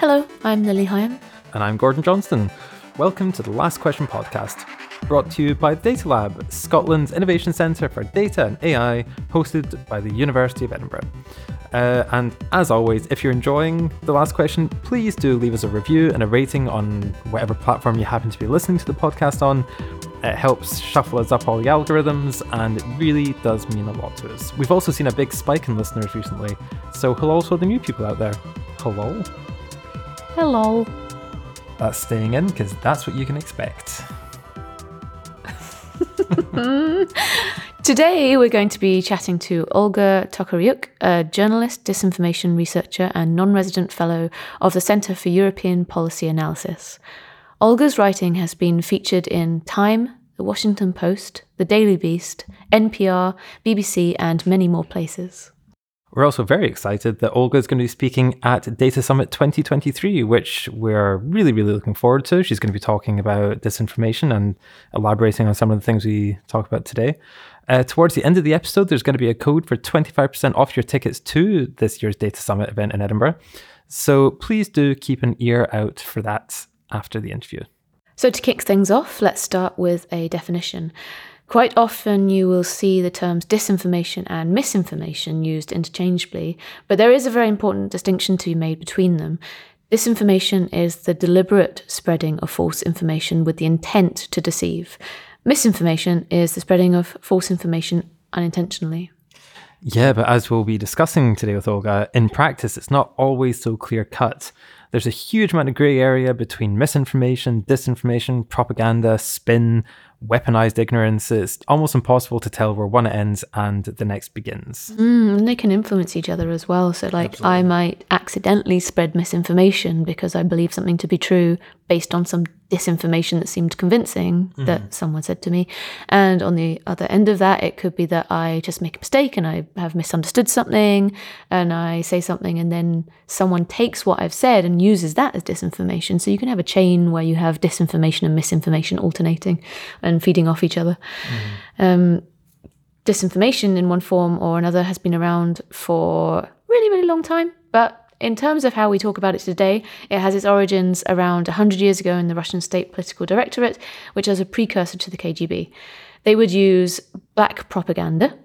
Hello, I'm Lily Higham. And I'm Gordon Johnstone. Welcome to the Last Question podcast, brought to you by Data Lab, Scotland's innovation centre for data and AI, hosted by the University of Edinburgh. Uh, and as always, if you're enjoying the last question, please do leave us a review and a rating on whatever platform you happen to be listening to the podcast on. It helps shuffle us up all the algorithms and it really does mean a lot to us. We've also seen a big spike in listeners recently, so hello to the new people out there. Hello. Hello. That's staying in because that's what you can expect. Today, we're going to be chatting to Olga Tokariuk, a journalist, disinformation researcher, and non resident fellow of the Centre for European Policy Analysis. Olga's writing has been featured in Time, The Washington Post, The Daily Beast, NPR, BBC, and many more places. We're also very excited that Olga is going to be speaking at Data Summit 2023, which we're really, really looking forward to. She's going to be talking about disinformation and elaborating on some of the things we talk about today. Uh, towards the end of the episode, there's going to be a code for 25% off your tickets to this year's Data Summit event in Edinburgh. So please do keep an ear out for that after the interview. So, to kick things off, let's start with a definition. Quite often, you will see the terms disinformation and misinformation used interchangeably, but there is a very important distinction to be made between them. Disinformation is the deliberate spreading of false information with the intent to deceive. Misinformation is the spreading of false information unintentionally. Yeah, but as we'll be discussing today with Olga, in practice, it's not always so clear cut. There's a huge amount of grey area between misinformation, disinformation, propaganda, spin, weaponized ignorance. It's almost impossible to tell where one ends and the next begins. Mm, and they can influence each other as well. So, like, Absolutely. I might accidentally spread misinformation because I believe something to be true based on some disinformation that seemed convincing mm-hmm. that someone said to me. And on the other end of that, it could be that I just make a mistake and I have misunderstood something and I say something and then someone takes what I've said and uses that as disinformation. So you can have a chain where you have disinformation and misinformation alternating and feeding off each other. Mm-hmm. Um, disinformation in one form or another has been around for really, really long time. But in terms of how we talk about it today, it has its origins around 100 years ago in the Russian State Political Directorate, which is a precursor to the KGB. They would use black propaganda,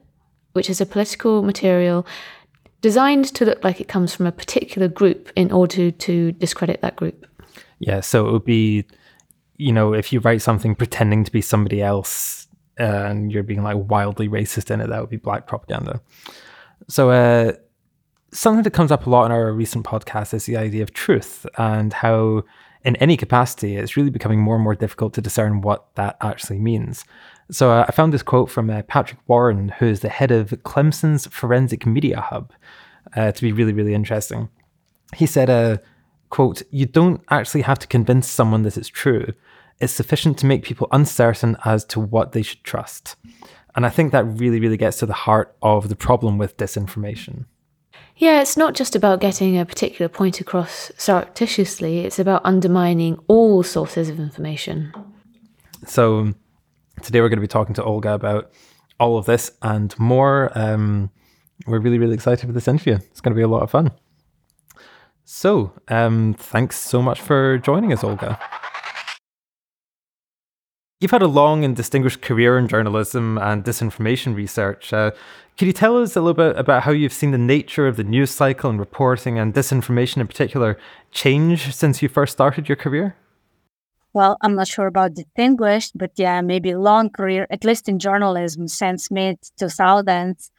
which is a political material designed to look like it comes from a particular group in order to discredit that group. Yeah, so it would be, you know, if you write something pretending to be somebody else uh, and you're being like wildly racist in it, that would be black propaganda. So, uh, something that comes up a lot in our recent podcast is the idea of truth and how, in any capacity, it's really becoming more and more difficult to discern what that actually means. So uh, I found this quote from uh, Patrick Warren, who is the head of Clemson's Forensic Media Hub, uh, to be really, really interesting. He said, uh, quote, you don't actually have to convince someone that it's true. It's sufficient to make people uncertain as to what they should trust. And I think that really, really gets to the heart of the problem with disinformation. Yeah, it's not just about getting a particular point across surreptitiously, it's about undermining all sources of information. So, today we're going to be talking to Olga about all of this and more. Um, we're really, really excited for this interview. It's going to be a lot of fun. So, um, thanks so much for joining us, Olga. You've had a long and distinguished career in journalism and disinformation research. Uh, could you tell us a little bit about how you've seen the nature of the news cycle and reporting and disinformation in particular change since you first started your career? Well, I'm not sure about distinguished, but yeah, maybe long career, at least in journalism since mid 2000s.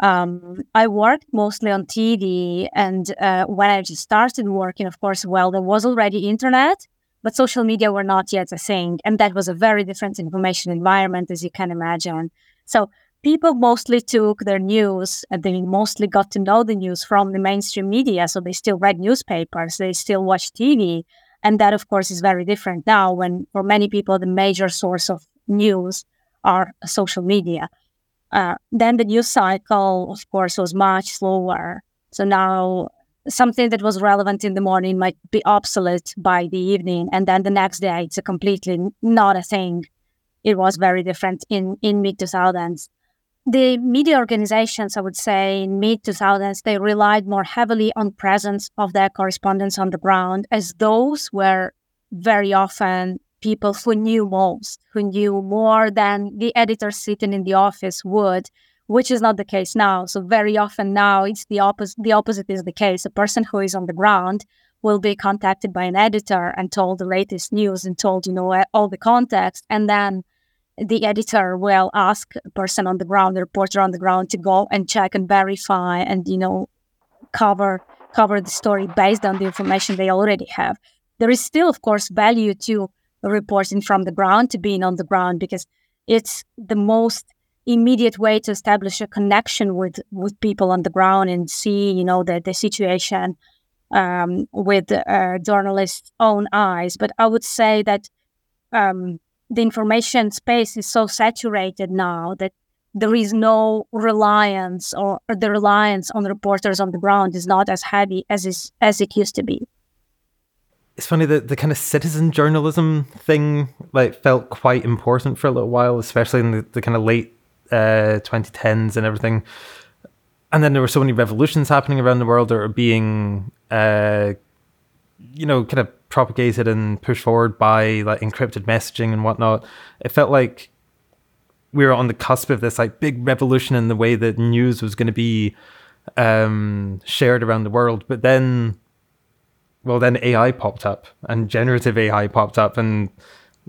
Um, I worked mostly on TV, and uh, when I just started working, of course, well, there was already internet, but social media were not yet a thing, and that was a very different information environment, as you can imagine. So people mostly took their news and they mostly got to know the news from the mainstream media. So they still read newspapers, they still watch TV. And that, of course, is very different now when, for many people, the major source of news are social media. Uh, then the news cycle, of course, was much slower. So now something that was relevant in the morning might be obsolete by the evening. And then the next day, it's a completely not a thing. It was very different in, in mid 2000s the media organizations, I would say, in mid 2000s, they relied more heavily on presence of their correspondents on the ground, as those were very often people who knew most, who knew more than the editor sitting in the office would, which is not the case now. So very often now it's the opposite. The opposite is the case. A person who is on the ground will be contacted by an editor and told the latest news and told you know all the context, and then the editor will ask a person on the ground, the reporter on the ground, to go and check and verify and you know cover cover the story based on the information they already have. There is still, of course, value to reporting from the ground to being on the ground because it's the most immediate way to establish a connection with with people on the ground and see you know the the situation um, with uh, journalists' own eyes. But I would say that um, the information space is so saturated now that there is no reliance or, or, the reliance on reporters on the ground is not as heavy as is, as it used to be it's funny that the kind of citizen journalism thing like felt quite important for a little while, especially in the, the kind of late uh, 2010s and everything. And then there were so many revolutions happening around the world that are being, uh, you know, kind of propagated and pushed forward by like encrypted messaging and whatnot. It felt like we were on the cusp of this like big revolution in the way that news was going to be um, shared around the world. But then well, then AI popped up and generative AI popped up, and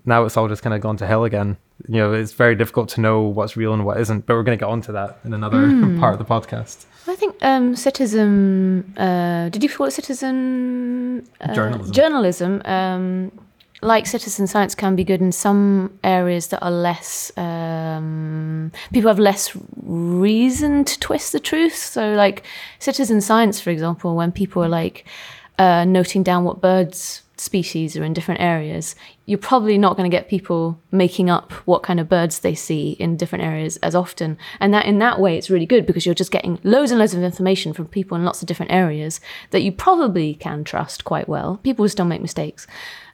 now it's all just kind of gone to hell again. You know, it's very difficult to know what's real and what isn't, but we're going to get onto that in another mm. part of the podcast. I think um, citizen. Uh, did you call it citizen uh, journalism? Journalism. Um, like citizen science can be good in some areas that are less um, people have less reason to twist the truth so like citizen science for example when people are like uh, noting down what birds species are in different areas, you're probably not going to get people making up what kind of birds they see in different areas as often. And that in that way, it's really good because you're just getting loads and loads of information from people in lots of different areas that you probably can trust quite well. People will still make mistakes.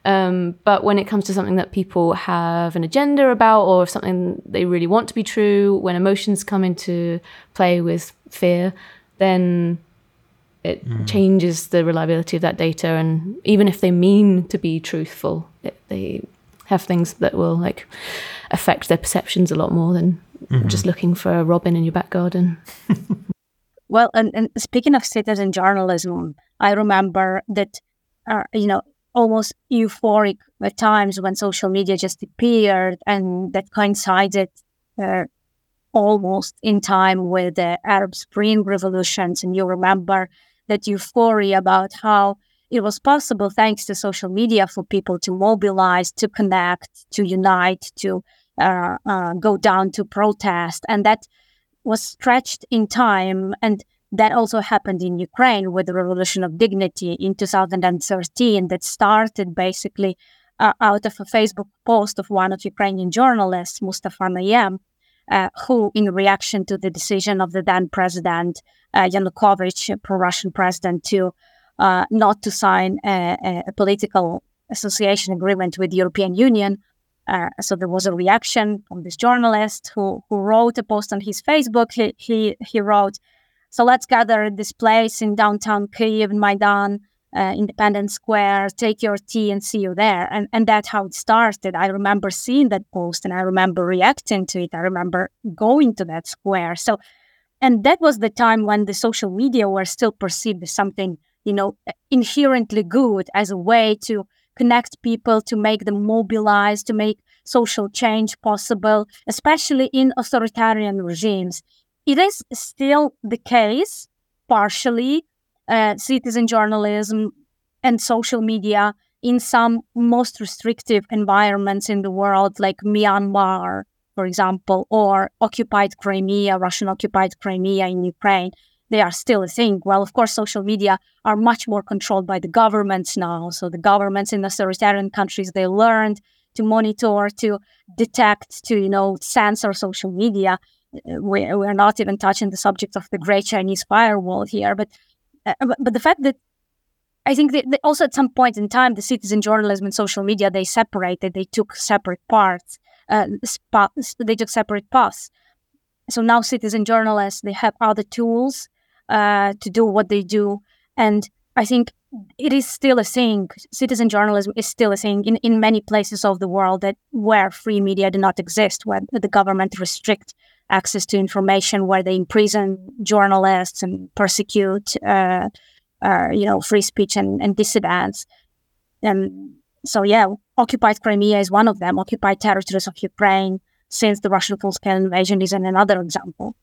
Um, but when it comes to something that people have an agenda about or something they really want to be true, when emotions come into play with fear, then it mm. changes the reliability of that data and even if they mean to be truthful it, they have things that will like affect their perceptions a lot more than mm-hmm. just looking for a robin in your back garden well and, and speaking of citizen journalism i remember that uh, you know almost euphoric at times when social media just appeared and that coincided uh, almost in time with the arab spring revolutions and you remember that euphoria about how it was possible, thanks to social media, for people to mobilize, to connect, to unite, to uh, uh, go down to protest. And that was stretched in time. And that also happened in Ukraine with the Revolution of Dignity in 2013, that started basically uh, out of a Facebook post of one of Ukrainian journalists, Mustafa Nayyem, uh, who, in reaction to the decision of the then president uh, Yanukovych, pro-Russian president, to uh, not to sign a, a, political association agreement with the European Union. Uh, so there was a reaction from this journalist who who wrote a post on his Facebook. He he, he wrote, "So let's gather at this place in downtown Kiev, Maidan." Uh, Independence Square, take your tea and see you there. And, and that's how it started. I remember seeing that post and I remember reacting to it. I remember going to that square. So and that was the time when the social media were still perceived as something you know inherently good as a way to connect people to make them mobilize to make social change possible especially in authoritarian regimes it is still the case partially uh, citizen journalism and social media in some most restrictive environments in the world like myanmar for example, or occupied Crimea, Russian occupied Crimea in Ukraine, they are still a thing. Well, of course, social media are much more controlled by the governments now. So the governments in authoritarian countries, they learned to monitor, to detect, to, you know, censor social media. Uh, we, we're not even touching the subject of the great Chinese firewall here. But, uh, but, but the fact that I think that also at some point in time, the citizen journalism and social media, they separated, they took separate parts uh, they took separate paths. so now citizen journalists they have other tools uh, to do what they do, and I think it is still a thing. Citizen journalism is still a thing in, in many places of the world that where free media do not exist, where the government restrict access to information, where they imprison journalists and persecute, uh, uh, you know, free speech and, and dissidents. And so, yeah, occupied Crimea is one of them. Occupied territories of Ukraine since the Russian full-scale invasion is another example.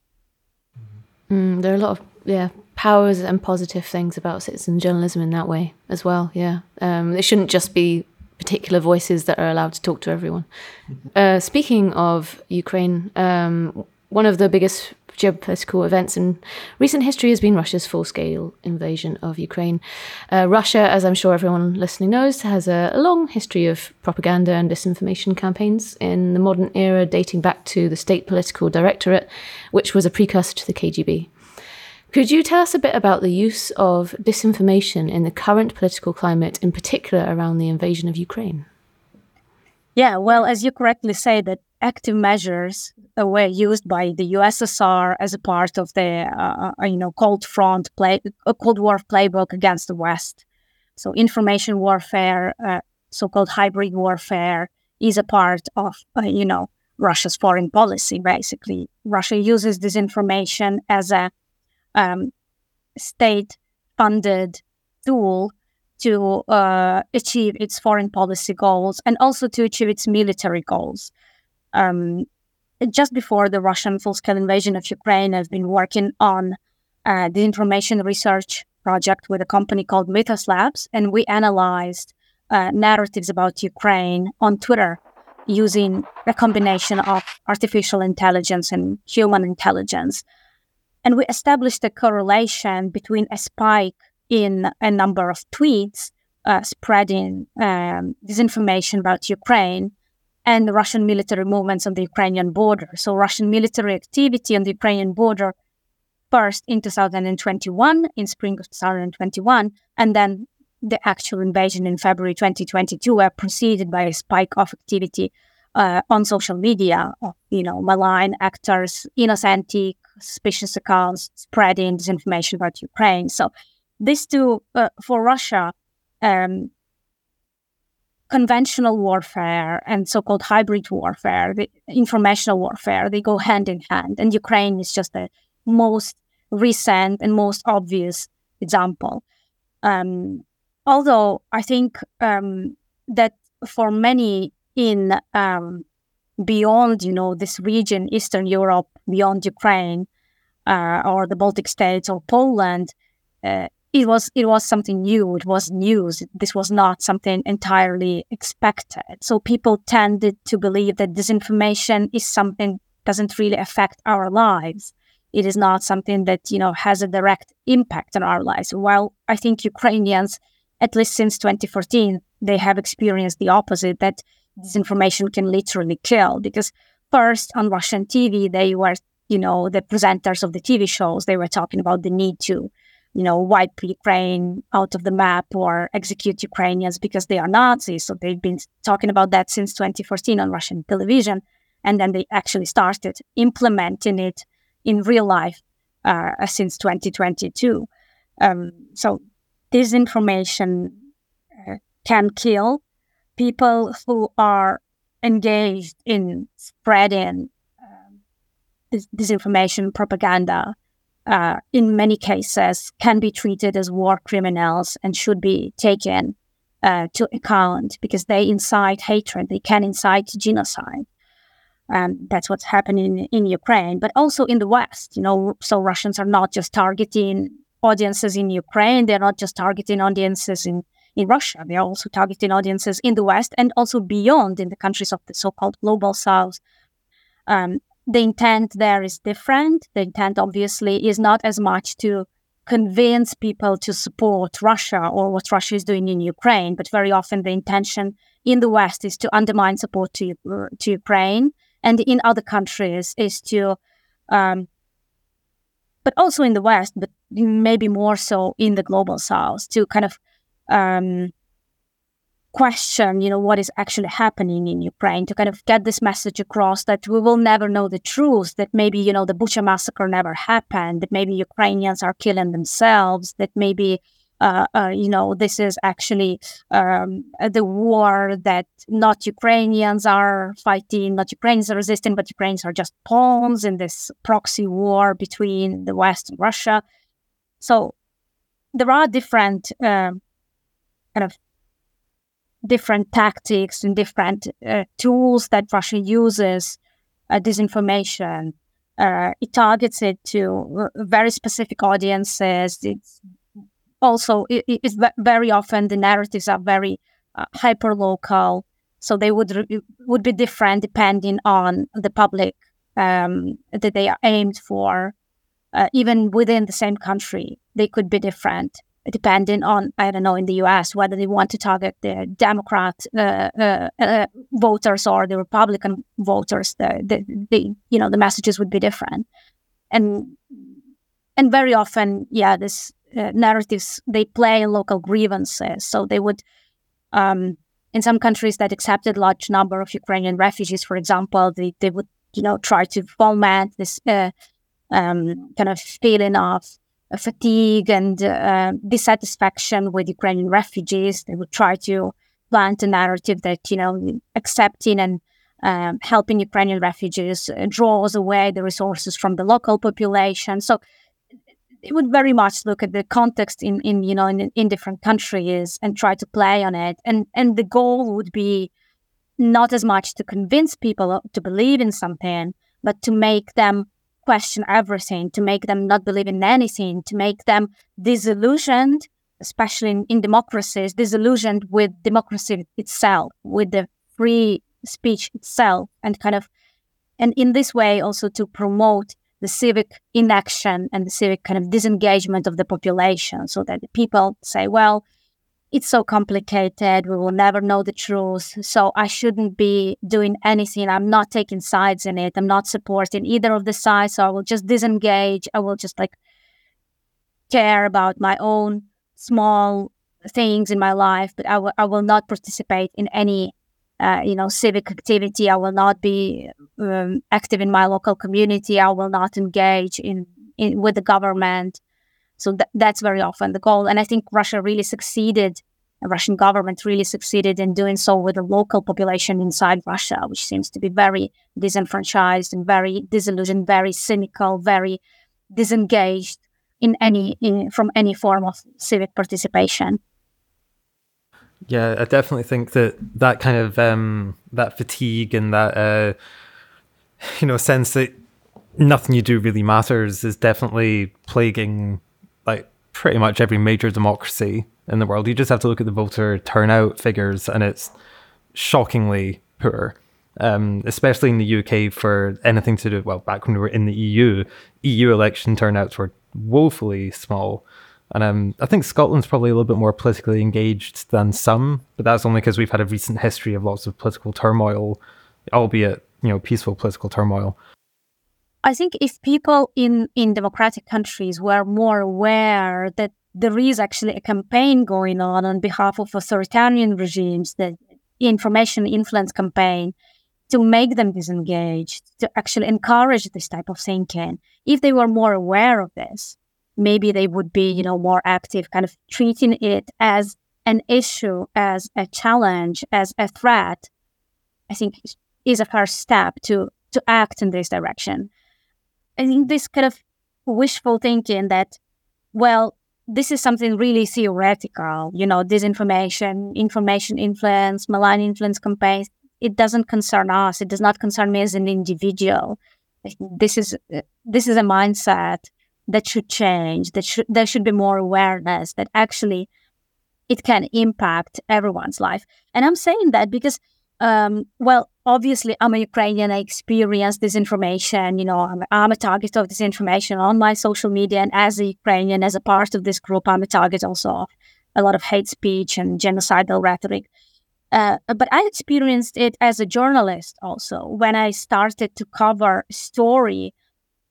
Mm, there are a lot of yeah powers and positive things about citizen journalism in that way as well. Yeah, um, it shouldn't just be particular voices that are allowed to talk to everyone. Uh, speaking of Ukraine, um, one of the biggest geopolitical events in recent history has been Russia's full scale invasion of Ukraine. Uh, Russia, as I'm sure everyone listening knows, has a, a, long history of propaganda and disinformation campaigns in the modern era, dating back to the State Political Directorate, which was a precursor to the KGB. Could you tell us a bit about the use of disinformation in the current political climate, in particular around the invasion of Ukraine? Yeah, well, as you correctly say, that active measures were used by the USSR as a part of the, uh, uh, you know, Cold Front play, uh, Cold War playbook against the West. So information warfare, uh, so-called hybrid warfare, is a part of, uh, you know, Russia's foreign policy. Basically, Russia uses disinformation as a um, state-funded tool to uh, achieve its foreign policy goals and also to achieve its military goals. Um, just before the Russian full-scale invasion of Ukraine, I've been working on uh, the information research project with a company called Mythos Labs, and we analyzed uh, narratives about Ukraine on Twitter using a combination of artificial intelligence and human intelligence. And we established a correlation between a spike in a number of tweets uh, spreading um, disinformation about Ukraine and the Russian military movements on the Ukrainian border. So, Russian military activity on the Ukrainian border first in 2021, in spring of 2021, and then the actual invasion in February 2022 were preceded by a spike of activity uh, on social media of, you know, malign actors, inauthentic, suspicious accounts spreading disinformation about Ukraine. So these two, uh, for Russia, um, conventional warfare and so-called hybrid warfare, the informational warfare, they go hand in hand. And Ukraine is just the most recent and most obvious example. Um, although I think um, that for many in um, beyond, you know, this region, Eastern Europe, beyond Ukraine, uh, or the Baltic states or Poland, uh, it was it was something new. It was news. This was not something entirely expected. So people tended to believe that disinformation is something doesn't really affect our lives. It is not something that you know has a direct impact on our lives. While I think Ukrainians, at least since 2014, they have experienced the opposite. That disinformation can literally kill. Because first on Russian TV, they were you know the presenters of the TV shows. They were talking about the need to you know, wipe Ukraine out of the map or execute Ukrainians because they are Nazis. So they've been talking about that since 2014 on Russian television. And then they actually started implementing it in real life uh, since 2022. Um, so disinformation uh, can kill people who are engaged in spreading uh, disinformation, propaganda, uh, in many cases, can be treated as war criminals and should be taken uh, to account because they incite hatred, they can incite genocide. Um, that's what's happening in Ukraine, but also in the West. You know, so Russians are not just targeting audiences in Ukraine; they're not just targeting audiences in in Russia. They're also targeting audiences in the West and also beyond in the countries of the so-called global South. Um, the intent there is different. The intent, obviously, is not as much to convince people to support Russia or what Russia is doing in Ukraine, but very often the intention in the West is to undermine support to, to Ukraine, and in other countries is to, um, but also in the West, but maybe more so in the global South, to kind of um, question, you know, what is actually happening in Ukraine, to kind of get this message across that we will never know the truth, that maybe, you know, the Bucha massacre never happened, that maybe Ukrainians are killing themselves, that maybe, uh, uh, you know, this is actually um, the war that not Ukrainians are fighting, not Ukrainians are resisting, but Ukrainians are just pawns in this proxy war between the West and Russia. So there are different uh, kind of different tactics and different uh, tools that Russia uses uh, disinformation. Uh, it targets it to very specific audiences. It's also it, it's very often the narratives are very uh, hyper local, so they would re- would be different depending on the public um, that they are aimed for. Uh, even within the same country, they could be different depending on I don't know in the U.S. whether they want to target the Democrat uh, uh, uh, voters or the Republican voters. The, the, the you know the messages would be different, and and very often, yeah, this uh, narratives they play local grievances. So they would. Um, in some countries that accepted large number of Ukrainian refugees, for example, they, they would you know try to foment this uh, um, kind of feeling of fatigue and uh, dissatisfaction with Ukrainian refugees. They would try to plant a narrative that, you know, accepting and um, helping Ukrainian refugees draws away the resources from the local population. So it would very much look at the context in, in you know, in, in different countries and try to play on it. And, and the goal would be not as much to convince people to believe in something, but to make them question everything, to make them not believe in anything, to make them disillusioned, especially in, in democracies, disillusioned with democracy itself, with the free speech itself, and kind of, and in this way also to promote the civic inaction and the civic kind of disengagement of the population so that the people say, well, it's so complicated. We will never know the truth. So I shouldn't be doing anything. I'm not taking sides in it. I'm not supporting either of the sides. So I will just disengage. I will just like care about my own small things in my life, but I, w- I will not participate in any, uh, you know, civic activity. I will not be um, active in my local community. I will not engage in, in with the government. So th- that's very often the goal. And I think Russia really succeeded, the Russian government really succeeded in doing so with the local population inside Russia, which seems to be very disenfranchised and very disillusioned, very cynical, very disengaged in any in, from any form of civic participation. Yeah, I definitely think that that kind of um, that fatigue and that uh, you know sense that nothing you do really matters is definitely plaguing pretty much every major democracy in the world. You just have to look at the voter turnout figures, and it's shockingly poor. Um, especially in the UK for anything to do well back when we were in the EU, EU election turnouts were woefully small. And um, I think Scotland's probably a little bit more politically engaged than some, but that's only because we've had a recent history of lots of political turmoil, albeit you know peaceful political turmoil. I think if people in, in democratic countries were more aware that there is actually a campaign going on on behalf of authoritarian regimes, the information influence campaign, to make them disengaged, to actually encourage this type of thinking. If they were more aware of this, maybe they would be, you know, more active, kind of treating it as an issue, as a challenge, as a threat. I think is a first step to to act in this direction. I think this kind of wishful thinking that, well, this is something really theoretical, you know, disinformation, information influence, malign influence campaigns. It doesn't concern us. It does not concern me as an individual. This is this is a mindset that should change. That should there should be more awareness that actually it can impact everyone's life. And I'm saying that because um, well, obviously, I'm a Ukrainian. I experience this information. You know, I'm, I'm, a target of this information on my social media. And as a Ukrainian, as a part of this group, I'm a target also of a lot of hate speech and genocidal rhetoric. Uh, but I experienced it as a journalist also when I started to cover story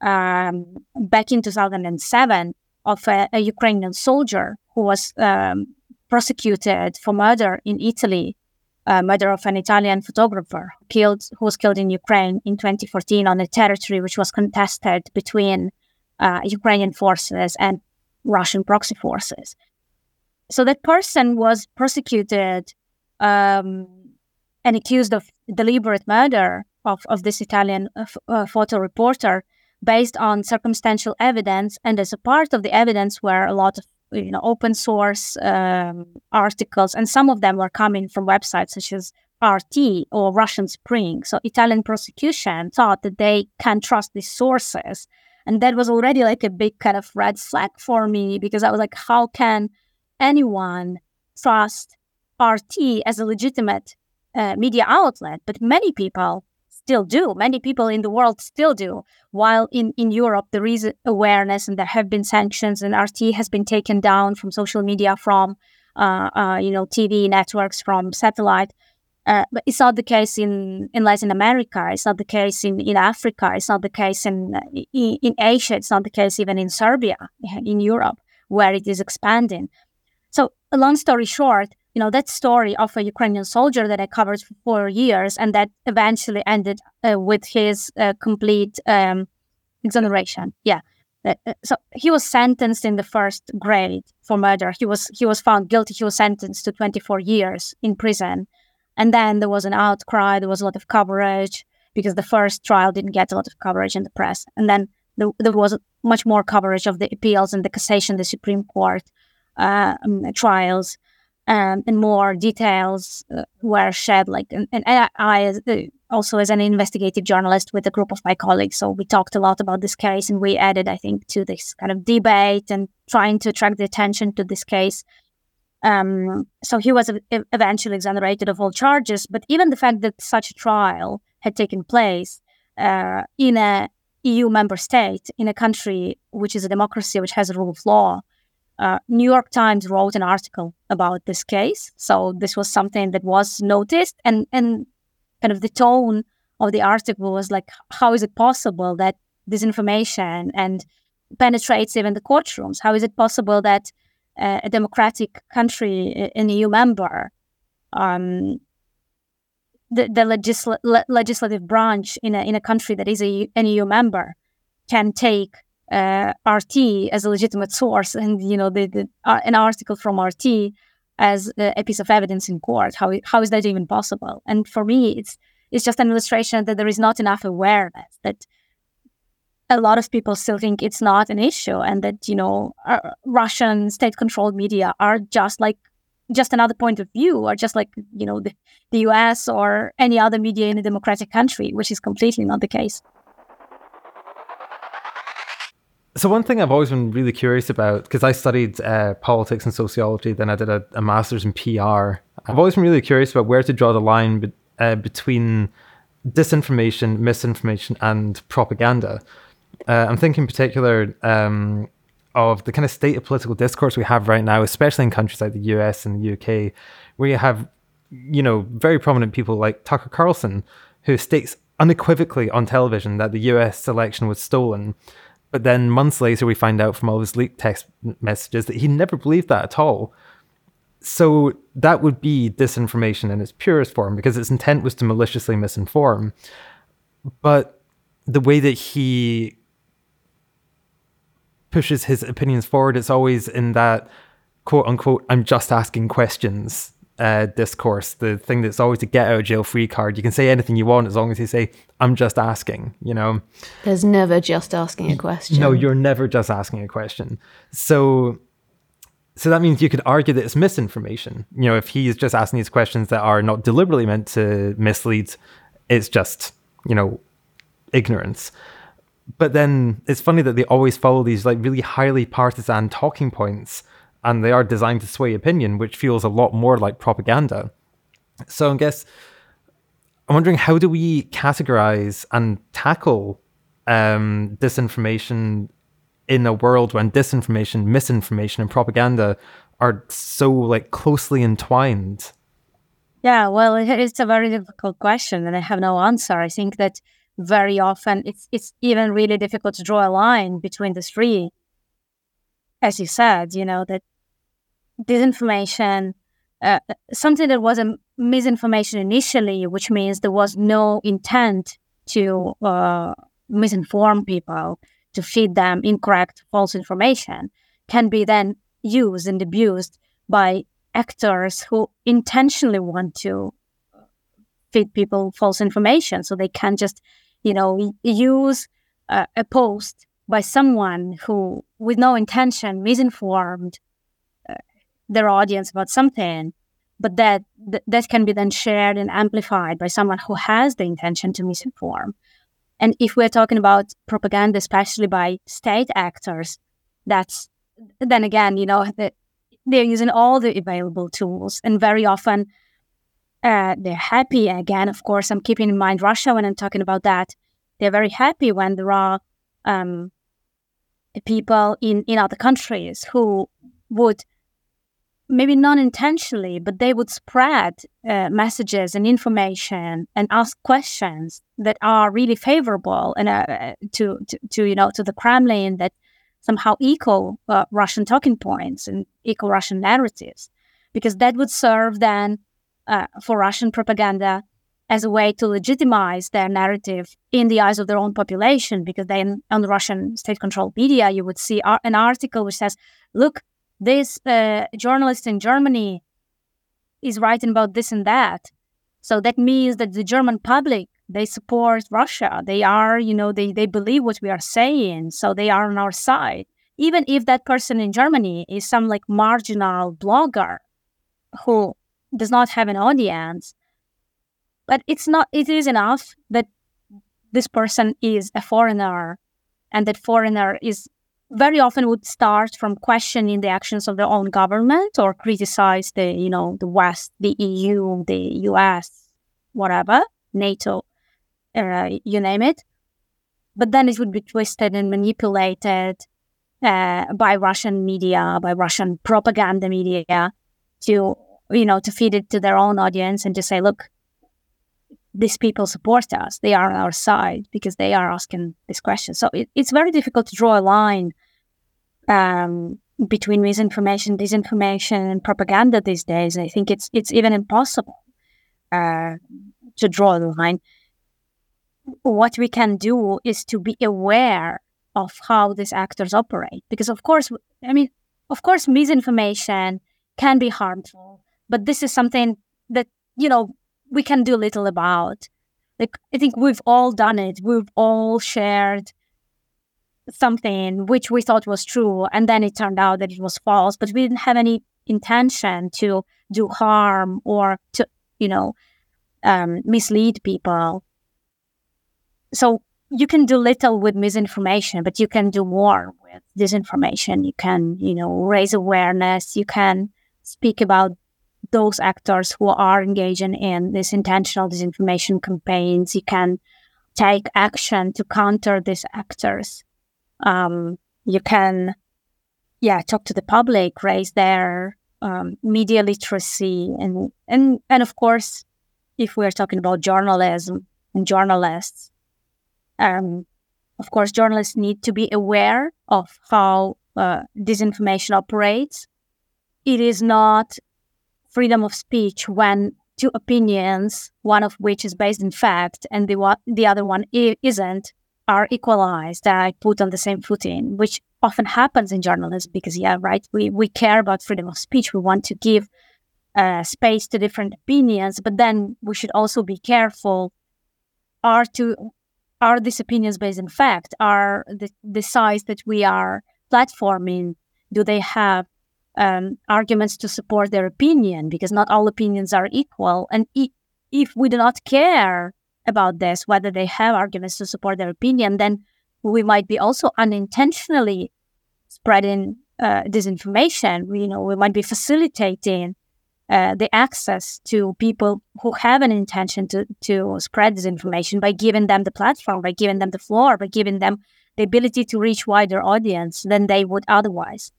um, back in 2007 of a, a, Ukrainian soldier who was um, prosecuted for murder in Italy, uh, murder of an Italian photographer killed, who was killed in Ukraine in 2014 on a territory which was contested between uh, Ukrainian forces and Russian proxy forces. So that person was prosecuted um, and accused of deliberate murder of, of this Italian uh, uh, photo reporter based on circumstantial evidence. And as a part of the evidence were a lot of you know open source um, articles, and some of them were coming from websites such as RT or Russian Spring. So Italian prosecution thought that they can trust these sources. And that was already like a big kind of red flag for me because I was like, how can anyone trust RT as a legitimate uh, media outlet? But many people still do. Many people in the world still do. While in, in Europe, there is awareness and there have been sanctions, and RT has been taken down from social media, from uh, uh, you know TV networks, from satellite. Uh, but it's not the case in, in Latin America. It's not the case in, in Africa. It's not the case in, in in Asia. It's not the case even in Serbia, in Europe, where it is expanding. So, a long story short, you know that story of a Ukrainian soldier that I covered for four years, and that eventually ended uh, with his uh, complete um, exoneration. Yeah. Uh, uh, so he was sentenced in the first grade for murder. He was he was found guilty. He was sentenced to 24 years in prison, and then there was an outcry. There was a lot of coverage because the first trial didn't get a lot of coverage in the press, and then there, there was much more coverage of the appeals and the cassation, the Supreme Court uh, um, trials um, and more details uh, were shared. Like, and, and I, uh, also as an investigative journalist with a group of my colleagues, so we talked a lot about this case, and we added, I think, to this kind of debate and trying to attract the attention to this case. Um, so he was eventually exonerated of all charges, but even the fact that such a trial had taken place uh, in a EU member state, in a country which is a democracy, which has a rule of law, uh, New York Times wrote an article about this case. So this was something that was noticed, and and kind of the tone of the article was like, how is it possible that this information and penetrates even the courtrooms? How is it possible that uh, a democratic country, an EU member, um, the, the le- legislative branch in a in a country that is a, an EU member, can take uh, RT as a legitimate source, and you know, the, the uh, an article from RT as a, a piece of evidence in court. How how is that even possible? And for me, it's it's just an illustration that there is not enough awareness that a lot of people still think it's not an issue, and that you know, uh, Russian state-controlled media are just like just another point of view, or just like you know the, the U.S. or any other media in a democratic country, which is completely not the case. So one thing I've always been really curious about, because I studied uh, politics and sociology, then I did a, a, master's in PR. I've always been really curious about where to draw the line be, uh, between disinformation, misinformation, and propaganda. Uh, I'm thinking in particular um, of the kind of state of political discourse we have right now, especially in countries like the US and the UK, where you have, you know, very prominent people like Tucker Carlson, who states unequivocally on television that the US election was stolen but then months later, we find out from all his leaked text messages that he never believed that at all. So that would be disinformation in its purest form because its intent was to maliciously misinform. But the way that he pushes his opinions forward, it's always in that quote unquote, I'm just asking questions uh, discourse, the thing that's always a get out of jail free card. You can say anything you want as long as you say, I'm just asking, you know? There's never just asking a question. No, you're never just asking a question. So, so that means you could argue that it's misinformation. You know, if he's just asking these questions that are not deliberately meant to mislead, it's just, you know, ignorance. But then it's funny that they always follow these like really highly partisan talking points and they are designed to sway opinion, which feels a lot more like propaganda. So I guess I'm wondering how do we categorize and tackle um, disinformation in a world when disinformation, misinformation, and propaganda are so like closely entwined? Yeah, well, it's a very difficult question, and I have no answer. I think that very often it's it's even really difficult to draw a line between the three. As you said, you know that disinformation, uh, something that was a misinformation initially, which means there was no intent to uh, misinform people, to feed them incorrect, false information, can be then used and abused by actors who intentionally want to feed people false information. So they can just, you know, use uh, a post by someone who, with no intention, misinformed their audience about something, but that th- that can be then shared and amplified by someone who has the intention to misinform. And if we're talking about propaganda, especially by state actors, that's then again, you know, that they're using all the available tools, and very often uh, they're happy. Again, of course, I'm keeping in mind Russia when I'm talking about that. They're very happy when there are um, people in in other countries who would maybe not intentionally, but they would spread uh, messages and information and ask questions that are really favorable and uh, to, to, to you know to the Kremlin that somehow echo uh, Russian talking points and echo Russian narratives, because that would serve then uh, for Russian propaganda as a way to legitimize their narrative in the eyes of their own population. Because then on Russian state-controlled media, you would see an article which says, "Look, this uh, journalist in Germany is writing about this and that." So that means that the German public they support Russia. They are, you know, they, they believe what we are saying. So they are on our side. Even if that person in Germany is some like marginal blogger who does not have an audience, but it's not, it is enough that this person is a foreigner and that foreigner is very often would start from questioning the actions of their own government or criticize the, you know, the West, the EU, the US, whatever, NATO uh, you name it. But then it would be twisted and manipulated uh, by Russian media, by Russian propaganda media, to you know to feed it to their own audience and to say, look, these people support us; they are on our side because they are asking this question. So it, it's very difficult to draw a line um, between misinformation, disinformation, and propaganda these days. I think it's it's even impossible uh, to draw the line what we can do is to be aware of how these actors operate. Because, of course, I mean, of course, misinformation can be harmful, but this is something that, you know, we can do little about. Like, I think we've all done it. We've all shared something which we thought was true, and then it turned out that it was false, but we didn't have any intention to do harm or to, you know, um, mislead people so you can do little with misinformation, but you can do more with disinformation. You can, you know, raise awareness. You can speak about those actors who are engaging in this intentional disinformation campaigns. You can take action to counter these actors. Um, you can, yeah, talk to the public, raise their um, media literacy, and and and of course, if we're talking about journalism and journalists, um, of course, journalists need to be aware of how uh, disinformation operates. It is not freedom of speech when two opinions, one of which is based in fact and the one, the other one isn't, are equalized and put on the same footing, which often happens in journalism because, yeah, right, we, we care about freedom of speech. We want to give uh, space to different opinions, but then we should also be careful are to are these opinions based in fact? Are the, the size that we are platforming, do they have um, arguments to support their opinion? Because not all opinions are equal. And if we do not care about this, whether they have arguments to support their opinion, then we might be also unintentionally spreading uh, disinformation. We, you know, we might be facilitating uh, the access to people who have an intention to, to spread disinformation by giving them the platform, by giving them the floor, by giving them the ability to reach wider audience than they would otherwise.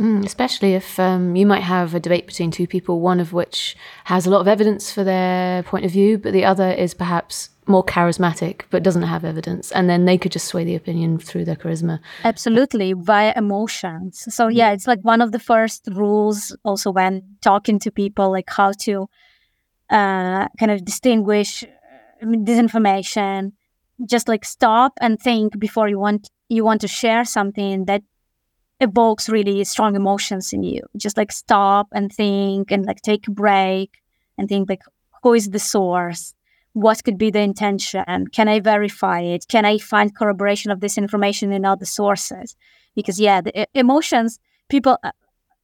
Mm, especially if um, you might have a debate between two people, one of which has a lot of evidence for their point of view, but the other is perhaps more charismatic but doesn't have evidence and then they could just sway the opinion through their charisma. Absolutely via emotions. So yeah it's like one of the first rules also when talking to people like how to uh, kind of distinguish disinformation. Just like stop and think before you want you want to share something that evokes really strong emotions in you. Just like stop and think and like take a break and think like who is the source? What could be the intention? Can i verify it? Can i find corroboration of this information in other sources? Because yeah the emotions people uh,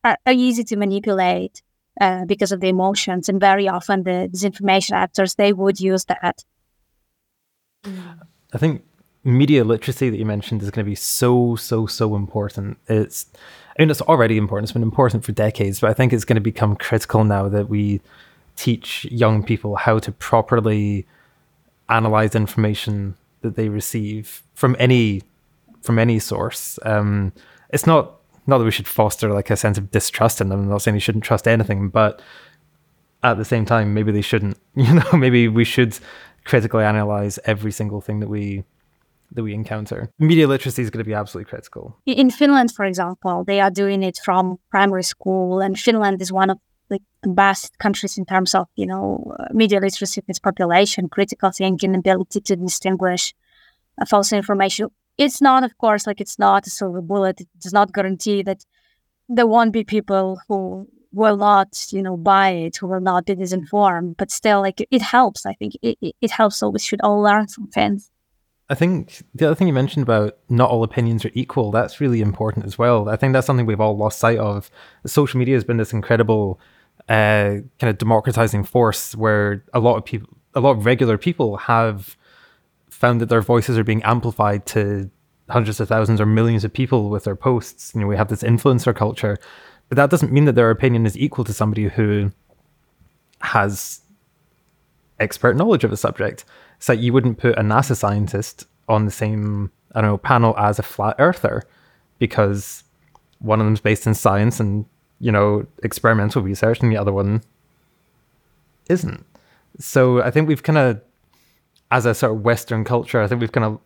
are, are easy to manipulate uh, because of the emotions and very often the disinformation actors they would use that. I think media literacy that you mentioned is going to be so so so important it's I mean, it's already important. It's been important for decades, but I think it's going to become critical now that we teach young people how to properly analyze information that they receive from any from any source. Um, it's not not that we should foster like a sense of distrust in them. I'm not saying you shouldn't trust anything, but at the same time, maybe they shouldn't. You know, maybe we should critically analyze every single thing that we that we encounter. Media literacy is going to be absolutely critical. In Finland, for example, they are doing it from primary school, and Finland is one of the best countries in terms of you know media literacy of its population, critical thinking, ability to distinguish false information. It's not, of course, like it's not a silver bullet. It does not guarantee that there won't be people who will not, you know, buy it, who will not be disinformed. But still, like it, helps. I think it, it, helps. So we should all learn from Finns. I think the other thing you mentioned about not all opinions are equal, that's really important as well. I think that's something we've all lost sight of. Social media has been this incredible uh, kind of democratizing force where a lot of people, a lot of regular people have found that their voices are being amplified to hundreds of thousands or millions of people with their posts. You know, we have this influencer culture, but that doesn't mean that their opinion is equal to somebody who has expert knowledge of a subject. It's like you wouldn't put a NASA scientist on the same, I don't know, panel as a flat earther because one of them's based in science and you know, experimental research and the other one isn't. So I think we've kind of, as a sort of Western culture, I think we've kind of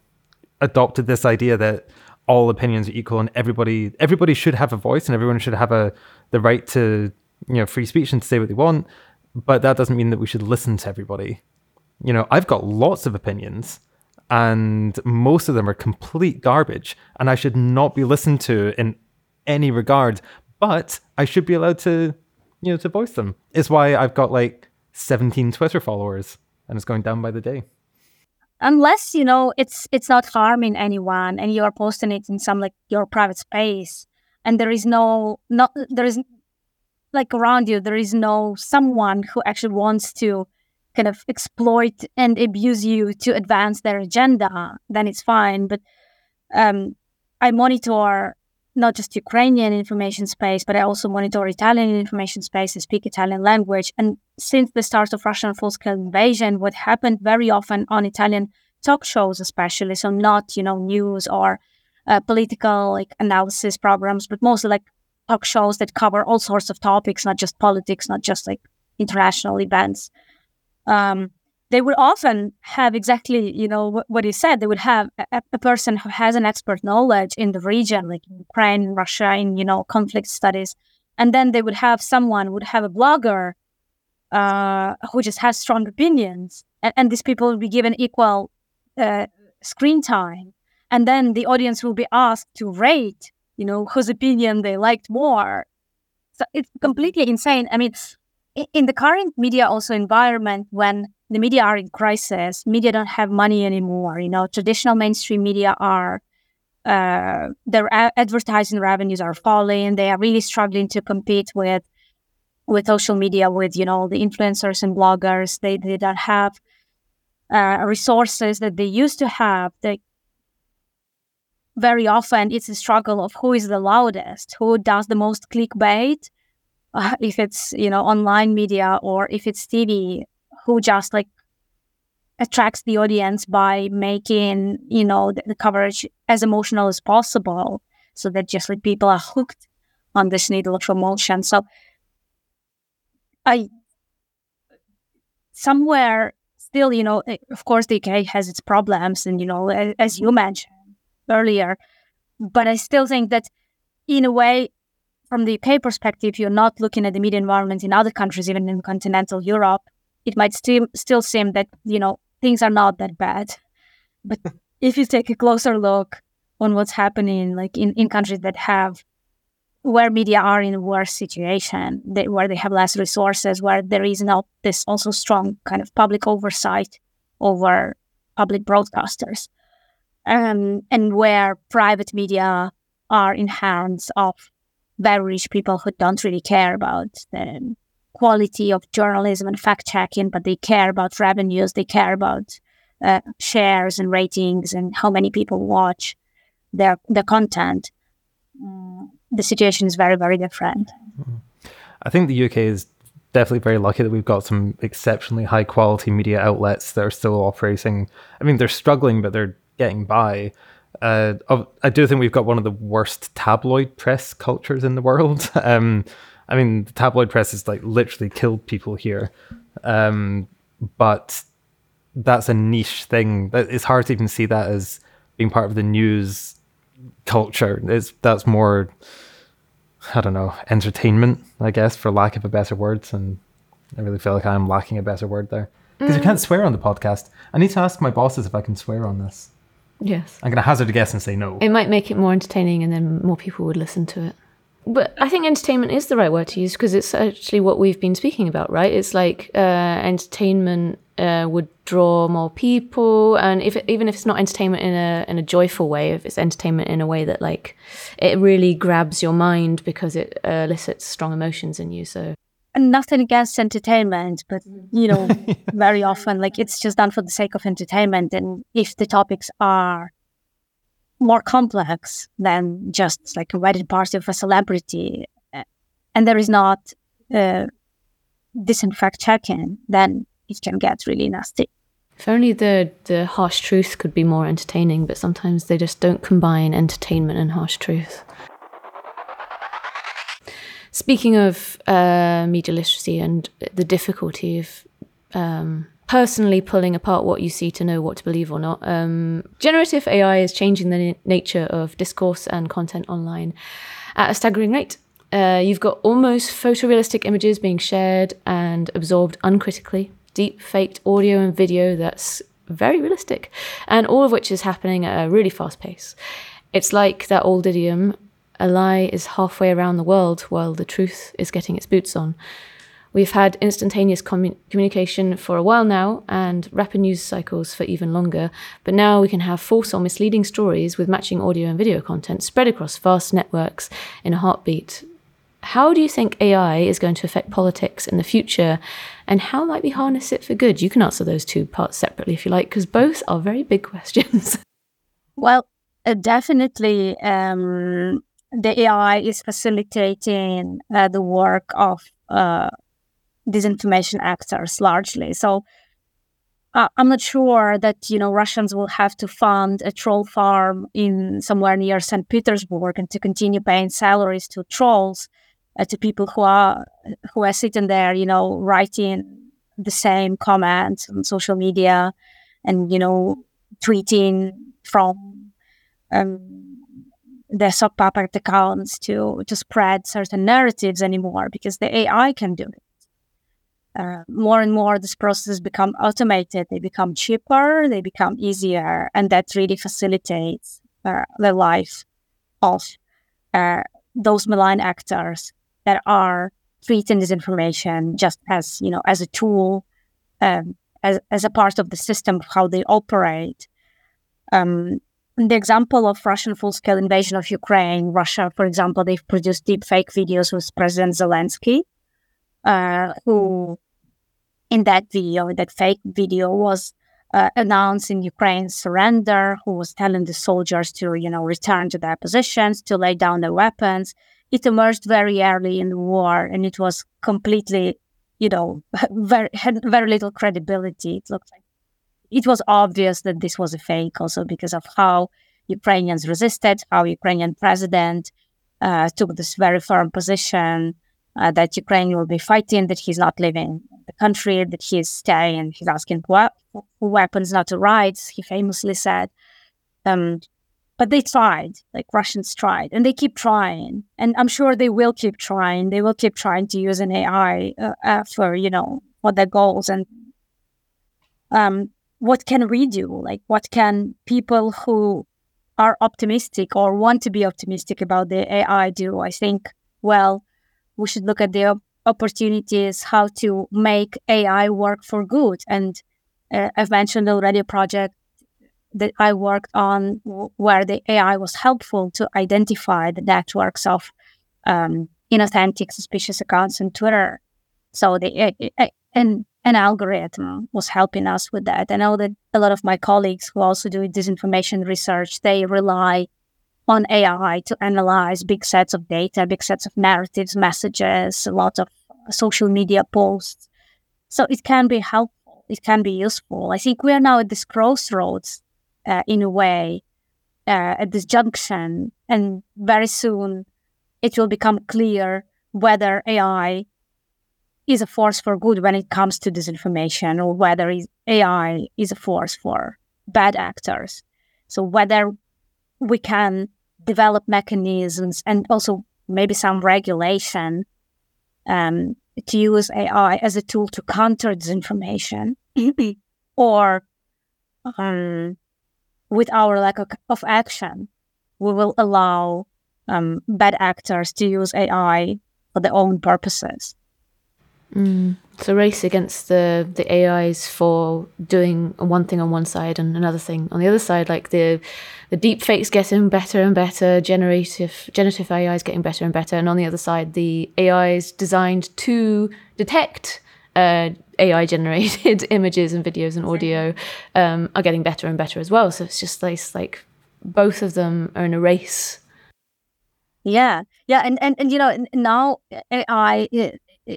adopted this idea that all opinions are equal and everybody everybody should have a voice and everyone should have a the right to you know free speech and to say what they want. But that doesn't mean that we should listen to everybody. You know, I've got lots of opinions and most of them are complete garbage and I should not be listened to in any regard but I should be allowed to, you know, to voice them. It's why I've got like 17 Twitter followers and it's going down by the day. Unless, you know, it's it's not harming anyone and you are posting it in some like your private space and there is no not there is like around you there is no someone who actually wants to kind of exploit and abuse you to advance their agenda then it's fine but um i monitor not just Ukrainian information space, but I also monitor Italian information space and speak Italian language. And since the start of Russian full-scale invasion, what happened very often on Italian talk shows, especially, so not you know news or uh, political like analysis programs, but mostly like talk shows that cover all sorts of topics, not just politics, not just like international events. Um, they would often have exactly, you know, what, what you said. They would have a, a, person who has an expert knowledge in the region, like Ukraine, Russia, in you know conflict studies, and then they would have someone would have a blogger uh, who just has strong opinions, and, and these people would be given equal uh, screen time, and then the audience will be asked to rate, you know, whose opinion they liked more. So it's completely insane. I mean, in the current media also environment when the media are in crisis. Media don't have money anymore. You know, traditional mainstream media are uh, their a- advertising revenues are falling. They are really struggling to compete with with social media, with you know the influencers and bloggers. They they don't have uh, resources that they used to have. They very often it's a struggle of who is the loudest, who does the most clickbait. Uh, if it's you know online media or if it's TV who just like attracts the audience by making you know the, the, coverage as emotional as possible so that just like people are hooked on this needle of emotion. So I somewhere still, you know, eh, of course, the UK has its problems, and you know, as you mentioned earlier, but I still think that in a way, from the UK perspective, you're not looking at the media environment in other countries, even in continental Europe. It might still still seem that you know things are not that bad, but if you take a closer look on what's happening, like in, in countries that have where media are in a worse situation, they, where they have less resources, where there is not this also strong kind of public oversight over public broadcasters, um, and where private media are in hands of very rich people who don't really care about the quality of journalism and fact checking, but they care about revenues, they care about uh, shares and ratings and how many people watch their their content. Mm, the situation is very very different. I think the UK is definitely very lucky that we've got some exceptionally high quality media outlets that are still operating. I mean, they're struggling, but they're getting by. Uh, I do think we've got one of the worst tabloid press cultures in the world. Um, I mean, the tabloid press has like literally killed people here, um, but that's a niche thing. It's hard to even see that as being part of the news culture. It's that's more, I don't know, entertainment, I guess, for lack of a better word. And I really feel like I'm lacking a better word there because mm. I can't swear on the podcast. I need to ask my bosses if I can swear on this. Yes. I'm going to hazard a guess and say no. It might make it more entertaining and then more people would listen to it. But I think entertainment is the right word to use because it's actually what we've been speaking about, right? It's like uh, entertainment uh, would draw more people, and if it, even if it's not entertainment in a in a joyful way, if it's entertainment in a way that like it really grabs your mind because it uh, elicits strong emotions in you. So nothing against entertainment, but you know, very often like it's just done for the sake of entertainment. And if the topics are more complex than just like a wedding party of a celebrity, eh, and there is not uh, disinfect checking, then it can get really nasty. If only the the harsh truth could be more entertaining, but sometimes they just don't combine entertainment and harsh truth. Speaking of uh, media literacy and the difficulty of um, personally pulling apart what you see to know what to believe or not, um, generative AI is changing the nature of discourse and content online at a staggering rate. Uh, you've got almost photorealistic images being shared and absorbed uncritically, deep faked audio and video that's very realistic, and all of which is happening at a really fast pace. It's like that old idiom a lie is halfway around the world while the truth is getting its boots on. We've had instantaneous commun- communication for a while now and rapid news cycles for even longer, but now we can have false or misleading stories with matching audio and video content spread across vast networks in a heartbeat. How do you think AI is going to affect politics in the future, and how might we harness it for good? You can answer those two parts separately if you like, because both are very big questions. Well, uh, definitely. Um, the AI is facilitating uh, the work of uh, disinformation actors largely. So uh, I'm not sure that you know Russians will have to fund a troll farm in somewhere near St. Petersburg and to continue paying salaries to trolls, uh, to people who are who are sitting there, you know, writing the same comments on social media, and you know, tweeting from. Um, their sock puppet accounts to to spread certain narratives anymore because the AI can do it. Uh, more and more, this process become automated. They become cheaper. They become easier, and that really facilitates uh, the life of uh, those malign actors that are treating this information just as you know as a tool, um, as as a part of the system of how they operate. Um, the example of Russian full-scale invasion of Ukraine, Russia, for example, they've produced deep fake videos with President Zelensky, uh, who, in that video, that fake video, was uh, announcing Ukraine's surrender, who was telling the soldiers to, you know, return to their positions, to lay down their weapons. It emerged very early in the war, and it was completely, you know, very had very little credibility. It looked like it was obvious that this was a fake also because of how Ukrainians resisted, how Ukrainian president uh, took this very firm position uh, that Ukraine will be fighting, that he's not leaving the country, that he's staying, he's asking for, for weapons, not to rights, he famously said. Um, but they tried, like Russians tried, and they keep trying. And I'm sure they will keep trying. They will keep trying to use an AI uh, uh, for, you know, for their goals. And um, what can we do? Like, what can people who are optimistic or want to be optimistic about the AI do? I think, well, we should look at the opportunities how to make AI work for good. And uh, I've mentioned already a project that I worked on where the AI was helpful to identify the networks of um, inauthentic, suspicious accounts on Twitter. So the an an algorithm was helping us with that. I know that a lot of my colleagues who also do disinformation research they rely on AI to analyze big sets of data, big sets of narratives, messages, a lot of social media posts. So it can be helpful. It can be useful. I think we are now at this crossroads uh, in a way uh, at this junction, and very soon it will become clear whether AI is a force for good when it comes to disinformation, or whether AI is a force for bad actors. So whether we can develop mechanisms and also maybe some regulation um, to use AI as a tool to counter disinformation, or um, with our lack of, action, we will allow um, bad actors to use AI for their own purposes. Mm. So race against the the AIs for doing one thing on one side and another thing on the other side, like the the deep fakes getting better and better, generative generative AI is getting better and better, and on the other side, the AIs designed to detect uh, AI generated images and videos and audio um, are getting better and better as well. So it's just like, like both of them are in a race. Yeah, yeah, and and, and you know now AI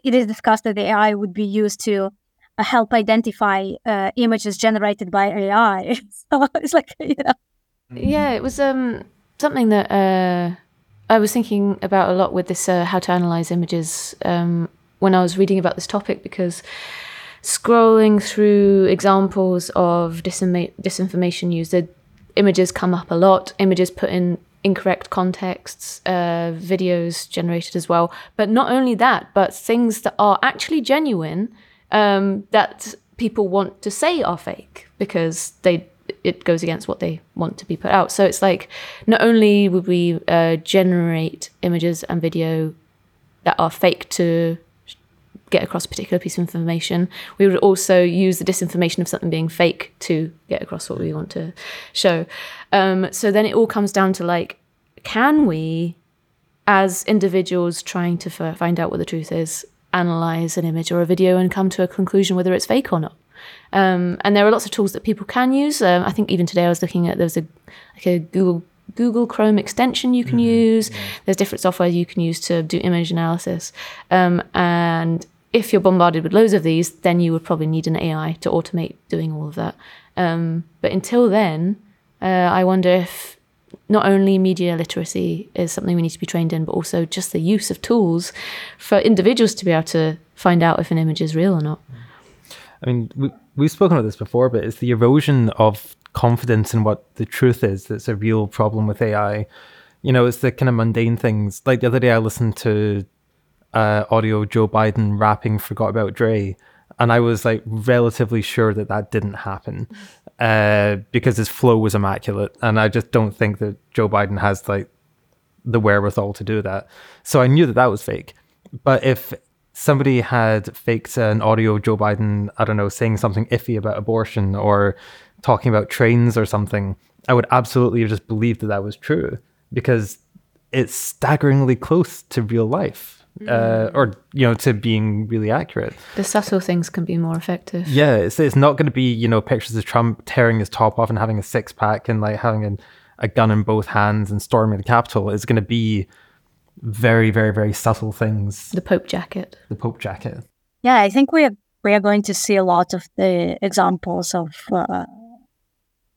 it, is discussed that the AI would be used to uh, help identify uh, images generated by AI. so it's like you know. Yeah, it was um something that uh, I was thinking about a lot with this uh, how to analyze images um, when I was reading about this topic because scrolling through examples of disinformation use, the images come up a lot, images put in incorrect contexts, uh, videos generated as well. But not only that, but things that are actually genuine um, that people want to say are fake because they it goes against what they want to be put out. So it's like not only would we uh, generate images and video that are fake to get across a particular piece of information. We would also use the disinformation of something being fake to get across what we want to show. Um, so then it all comes down to like, can we, as individuals trying to f- find out what the truth is, analyze an image or a video and come to a conclusion whether it's fake or not? Um, and there are lots of tools that people can use. Um, I think even today I was looking at there's a like a Google Google Chrome extension you can mm-hmm. use. There's different software you can use to do image analysis, um, and if you're bombarded with loads of these, then you would probably need an AI to automate doing all of that. Um, but until then, uh, I wonder if not only media literacy is something we need to be trained in, but also just the use of tools for individuals to be able to find out if an image is real or not. I mean, we, we've spoken about this before, but it's the erosion of confidence in what the truth is that's a real problem with AI. You know, it's the kind of mundane things. Like the other day, I listened to uh, audio Joe Biden rapping "Forgot About Dre," and I was like relatively sure that that didn't happen uh, because his flow was immaculate, and I just don't think that Joe Biden has like the wherewithal to do that. So I knew that that was fake. But if somebody had faked an audio Joe Biden, I don't know, saying something iffy about abortion or talking about trains or something, I would absolutely have just believed that that was true because it's staggeringly close to real life uh, or you know to being really accurate. The subtle things can be more effective. Yeah, it's it's not going to be you know pictures of Trump tearing his top off and having a six pack and like having a, a gun in both hands and storming the Capitol. It's going to be very very very subtle things. The Pope jacket. The Pope jacket. Yeah, I think we are we are going to see a lot of the examples of uh,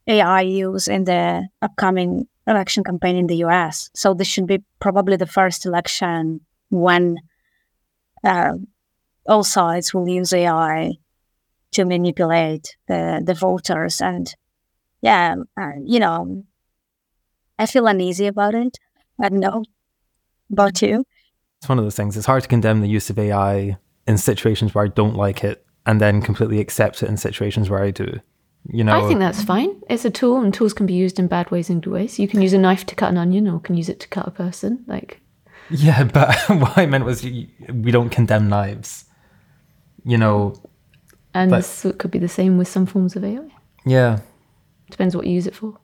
AI use in the upcoming election campaign in the US. So this should be probably the first election when uh, all sides will use AI to manipulate the, the voters. And yeah, uh, you know, I feel uneasy about it. I don't know about you. It's one of those things. It's hard to condemn the use of AI in situations where I don't like it and then completely accept it in situations where I do. You know, I think that's fine. It's a tool, and tools can be used in bad ways and good ways. You can use a knife to cut an onion, or can use it to cut a person. Like, yeah, but what I meant was we don't condemn knives. You know, and but, this could be the same with some forms of AI. Yeah, depends what you use it for.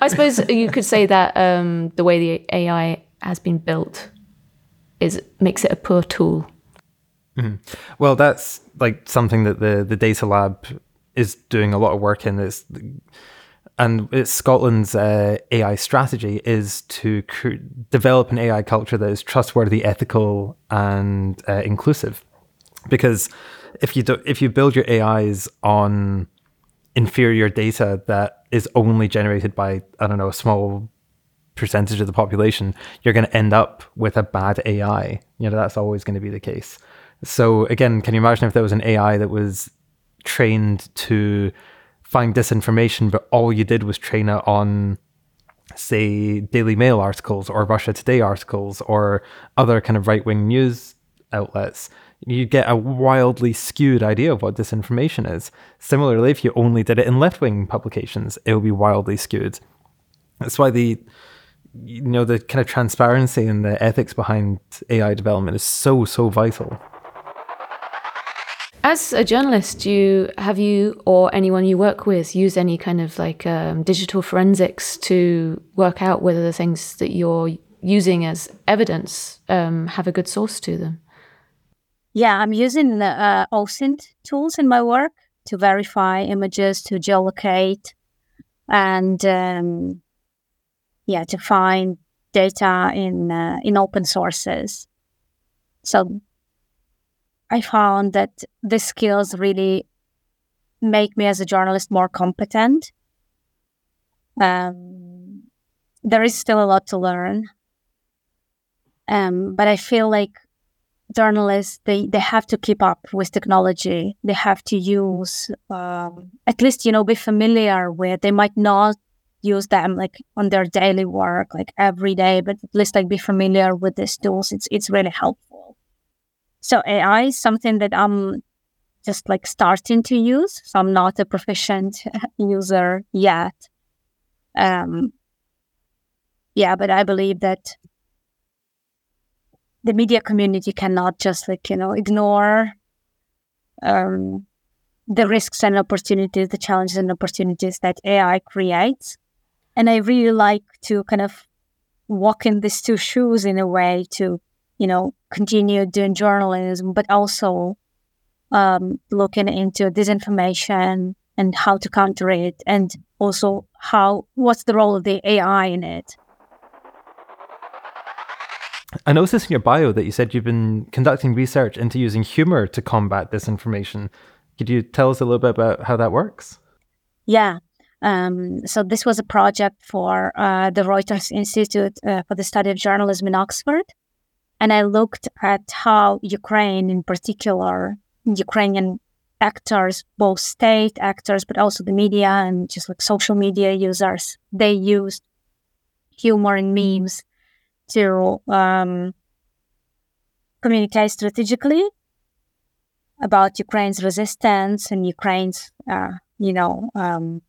I suppose you could say that um, the way the AI has been built is makes it a poor tool. Mm-hmm. Well, that's like something that the the data lab is doing a lot of work in this and Scotland's uh, AI strategy is to cr- develop an AI culture that is trustworthy, ethical, and uh, inclusive. Because if you do, if you build your AIs on inferior data that is only generated by I don't know a small percentage of the population, you're going to end up with a bad AI. You know that's always going to be the case. So again, can you imagine if there was an AI that was trained to find disinformation, but all you did was train it on, say, Daily Mail articles or Russia Today articles or other kind of right wing news outlets, you get a wildly skewed idea of what disinformation is. Similarly, if you only did it in left wing publications, it would be wildly skewed. That's why the you know the kind of transparency and the ethics behind AI development is so so vital. As a journalist, you have you or anyone you work with use any kind of like um, digital forensics to work out whether the things that you're using as evidence um, have a good source to them? Yeah, I'm using uh, OSINT tools in my work to verify images, to geolocate, and um, yeah, to find data in uh, in open sources. So I found that the skills really make me as a journalist more competent. Um, there is still a lot to learn, um, but I feel like journalists they they have to keep up with technology. They have to use um, at least you know be familiar with. They might not use them like on their daily work like every day, but at least like be familiar with these tools. It's it's really helpful. So AI is something that I'm just like starting to use. So I'm not a proficient user yet. Um, yeah, but I believe that the media community cannot just like you know ignore um, the risks and opportunities, the challenges and opportunities that AI creates. And I really like to kind of walk in these two shoes in a way to you know, continue doing journalism, but also um, looking into disinformation and how to counter it, and also how what's the role of the AI in it. I noticed in your bio that you said you've been conducting research into using humor to combat disinformation. Could you tell us a little bit about how that works? Yeah. Um, so this was a project for uh, the Reuters Institute uh, for the Study of Journalism in Oxford. And I looked at how Ukraine, in particular, Ukrainian actors, both state actors, but also the media and just like social media users, they used humor and memes to um, communicate strategically about Ukraine's resistance and Ukraine's, uh, you know, um,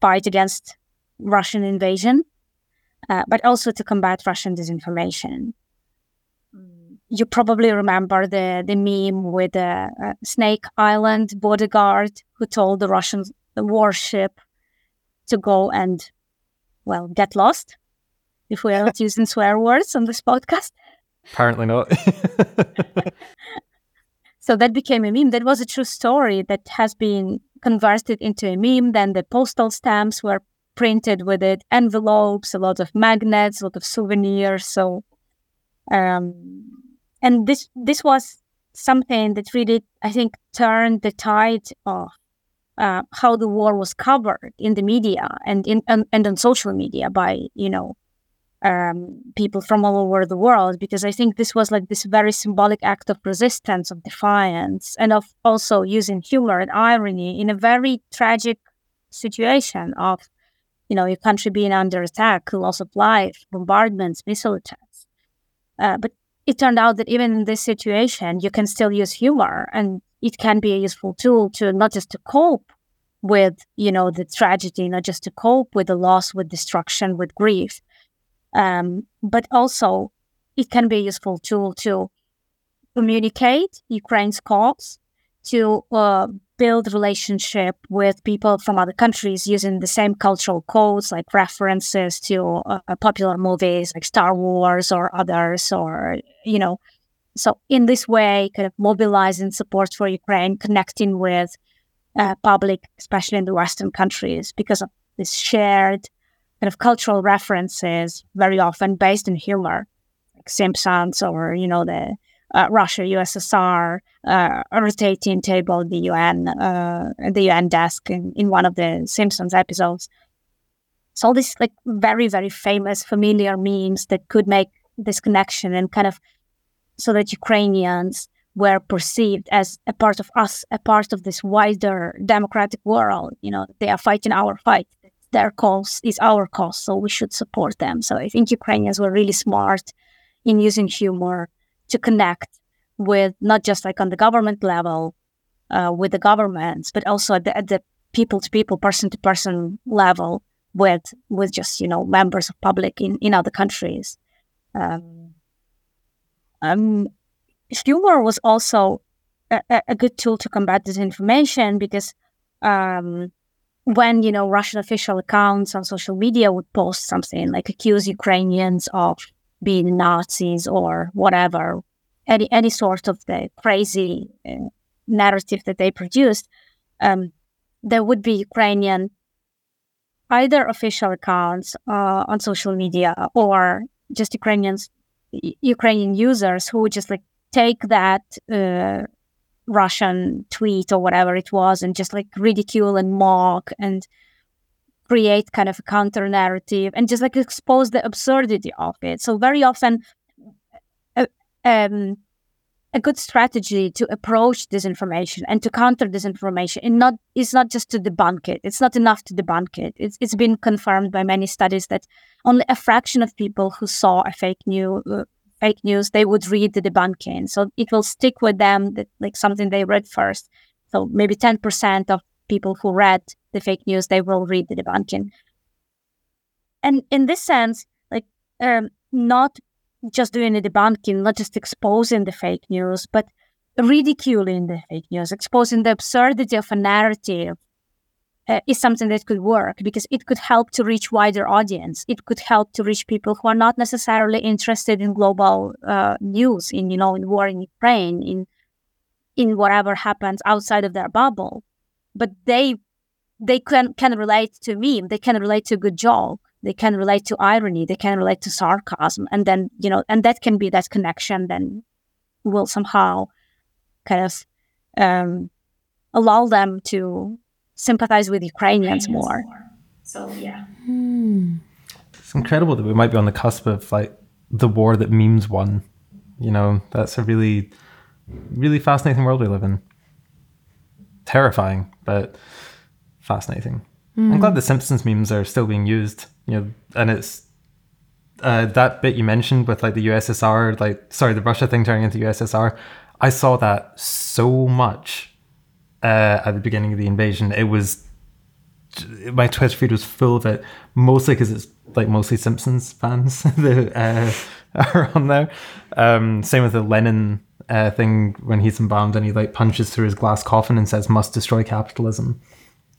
fight against Russian invasion, uh, but also to combat Russian disinformation you probably remember the the meme with the uh, Snake Island bodyguard who told the Russian warship to go and well get lost. If we are not using swear words on this podcast, apparently not. so that became a meme. That was a true story that has been converted into a meme. Then the postal stamps were printed with it, envelopes, a lot of magnets, a lot of souvenirs. So um, and this this was something that really I think turned the tide of uh, how the war was covered in the media and in and, and on social media by you know um, people from all over the world because I think this was like this very symbolic act of resistance, of defiance, and of also using humor and irony in a very tragic situation of, you know, your country being under attack, loss of life, bombardments, missile attacks. Uh, but it turned out that even in this situation, you can still use humor, and it can be a useful tool to not just to cope with, you know, the tragedy, not just to cope with the loss, with destruction, with grief, um, but also, it can be a useful tool to communicate Ukraine's cause, to uh, build relationship with people from other countries using the same cultural codes, like references to uh, popular movies like Star Wars or others, or you know. So in this way, kind of mobilizing support for Ukraine, connecting with uh, public, especially in the Western countries, because of this shared kind of cultural references, very often based in humor, like Simpsons or, you know, the uh, Russia, USSR, uh, rotating table, the UN, uh, the UN desk in, in one of the Simpsons episodes. So all these like very, very famous, familiar memes that could make this connection and kind of so that Ukrainians were perceived as a part of us, a part of this wider democratic world. You know, they are fighting our fight their cause is our cause, so we should support them. So I think Ukrainians were really smart in using humor to connect with not just like on the government level uh, with the governments, but also at the, at the people to people, person to person level with with just you know members of public in in other countries. Um, um, humor was also a, a, good tool to combat disinformation because um, when you know Russian official accounts on social media would post something like accuse Ukrainians of being Nazis or whatever, any any sort of the crazy uh, narrative that they produced, um, there would be Ukrainian either official accounts uh, on social media or just Ukrainians Ukrainian users who would just like take that uh, Russian tweet or whatever it was and just like ridicule and mock and create kind of a counter narrative and just like expose the absurdity of it. So very often, a, uh, um, a good strategy to approach disinformation and to counter disinformation and not is not just to debunk it. It's not enough to debunk it. It's it's been confirmed by many studies that only a fraction of people who saw a fake news uh, fake news, they would read the debunking. So it will stick with them that like something they read first. So maybe 10% of people who read the fake news, they will read the debunking. And in this sense, like um, not just doing the debunking, not just exposing the fake news, but ridiculing the fake news, exposing the absurdity of a narrative uh, is something that could work because it could help to reach wider audience. It could help to reach people who are not necessarily interested in global uh, news, in you know, in war in Ukraine, in in whatever happens outside of their bubble, but they they can can relate to meme. They can relate to a good joke. They can relate to irony. They can relate to sarcasm, and then you know, and that can be that connection. Then will somehow kind of um, allow them to sympathize with Ukrainians, more. more. So yeah. Hmm. It's incredible that we might be on the cusp of like the war that memes won. You know, that's a really, really fascinating world we live in. Terrifying, but fascinating. Mm. I'm glad the Simpsons memes are still being used. You know, and it's uh, that bit you mentioned with like the USSR, like sorry, the Russia thing turning into USSR. I saw that so much uh, at the beginning of the invasion. It was my Twitter feed was full of it, mostly because it's like mostly Simpsons fans that uh, are on there. Um, same with the Lenin uh, thing when he's embalmed and he like punches through his glass coffin and says "must destroy capitalism."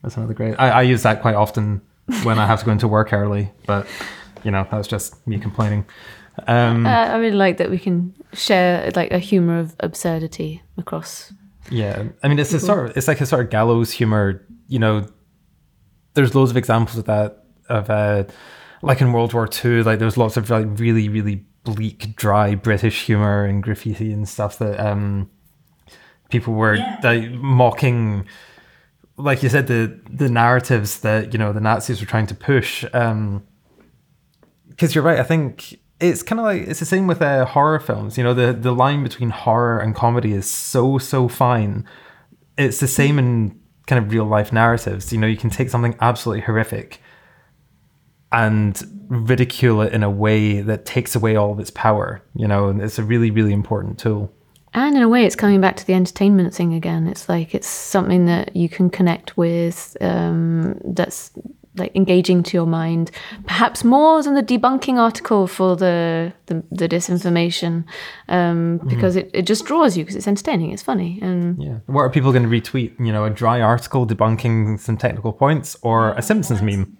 That's another great. I, I use that quite often when I have to go into work early, but you know that's just me complaining. Um, uh, I really like that we can share like a humor of absurdity across yeah, I mean, it's a sort of it's like a sort of gallows humor. You know, there's loads of examples of that of uh, like in World War II. Like there's lots of like really really bleak, dry British humor and graffiti and stuff that um people were yeah. like, mocking like you said, the the narratives that you know the Nazis were trying to push. Um, because you're right. I think it's kind of like it's the same with uh, horror films. You know, the the line between horror and comedy is so so fine. It's the same in kind of real life narratives. You know, you can take something absolutely horrific and ridicule it in a way that takes away all of its power. You know, and it's a really really important tool. And in a way, it's coming back to the entertainment thing again. It's like it's something that you can connect with. Um, that's like engaging to your mind, perhaps more than the debunking article for the the, the disinformation, um, because it, it just draws you because it's entertaining, it's funny, and Yeah. What are people going to retweet? You know, a dry article debunking some technical points or a Simpsons meme?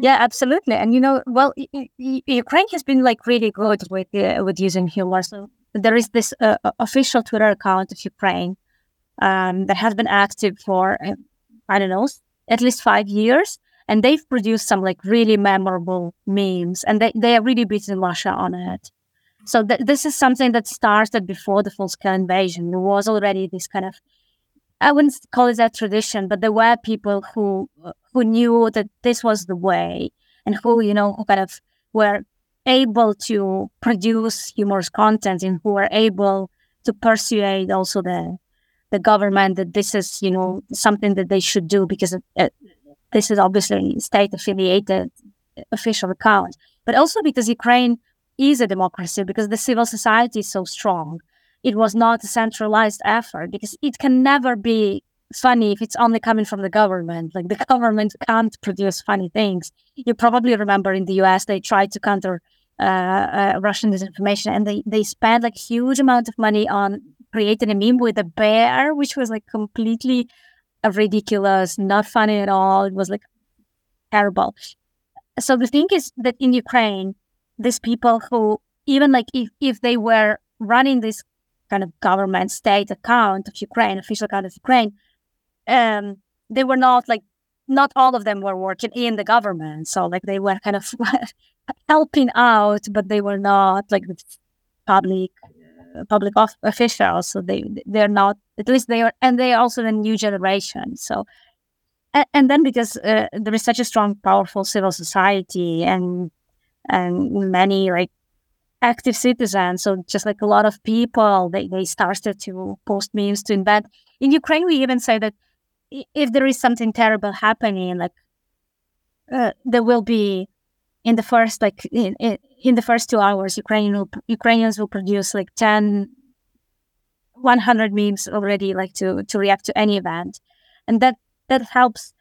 Yeah, absolutely. And you know, well, y- y- Ukraine has been like really good with uh, with using humor. So there is this uh, official Twitter account of Ukraine um, that has been active for uh, I don't know at least five years, and they've produced some like really memorable memes, and they they are really beating Russia on it. So th- this is something that started before the full scale invasion. There was already this kind of I wouldn't call it a tradition, but there were people who who knew that this was the way, and who you know who kind of were able to produce humorous content and who were able to persuade also the the government that this is you know something that they should do because it, it, this is obviously state affiliated official account, but also because Ukraine is a democracy because the civil society is so strong it was not a centralized effort because it can never be funny if it's only coming from the government. Like the government can't produce funny things. You probably remember in the US they tried to counter uh, uh, Russian disinformation and they they spent like huge amount of money on creating a meme with a bear, which was like completely ridiculous, not funny at all. It was like terrible. So the thing is that in Ukraine, these people who even like if, if they were running this kind of government state account of Ukraine, official account of Ukraine, um, they were not like not all of them were working in the government. So like they were kind of helping out, but they were not like the public public off- officials. So they they're not at least they are, and they are also the new generation. So. And, and then because uh, there is such a strong, powerful civil society and and many like active citizens. So just like a lot of people, they, they started to post memes to invent. In Ukraine, we even say that if there is something terrible happening, like uh, there will be in the first like in, in, in the first two hours, Ukrainian will, Ukrainians will produce like 10, 100 memes already, like to to react to any event, and that that helps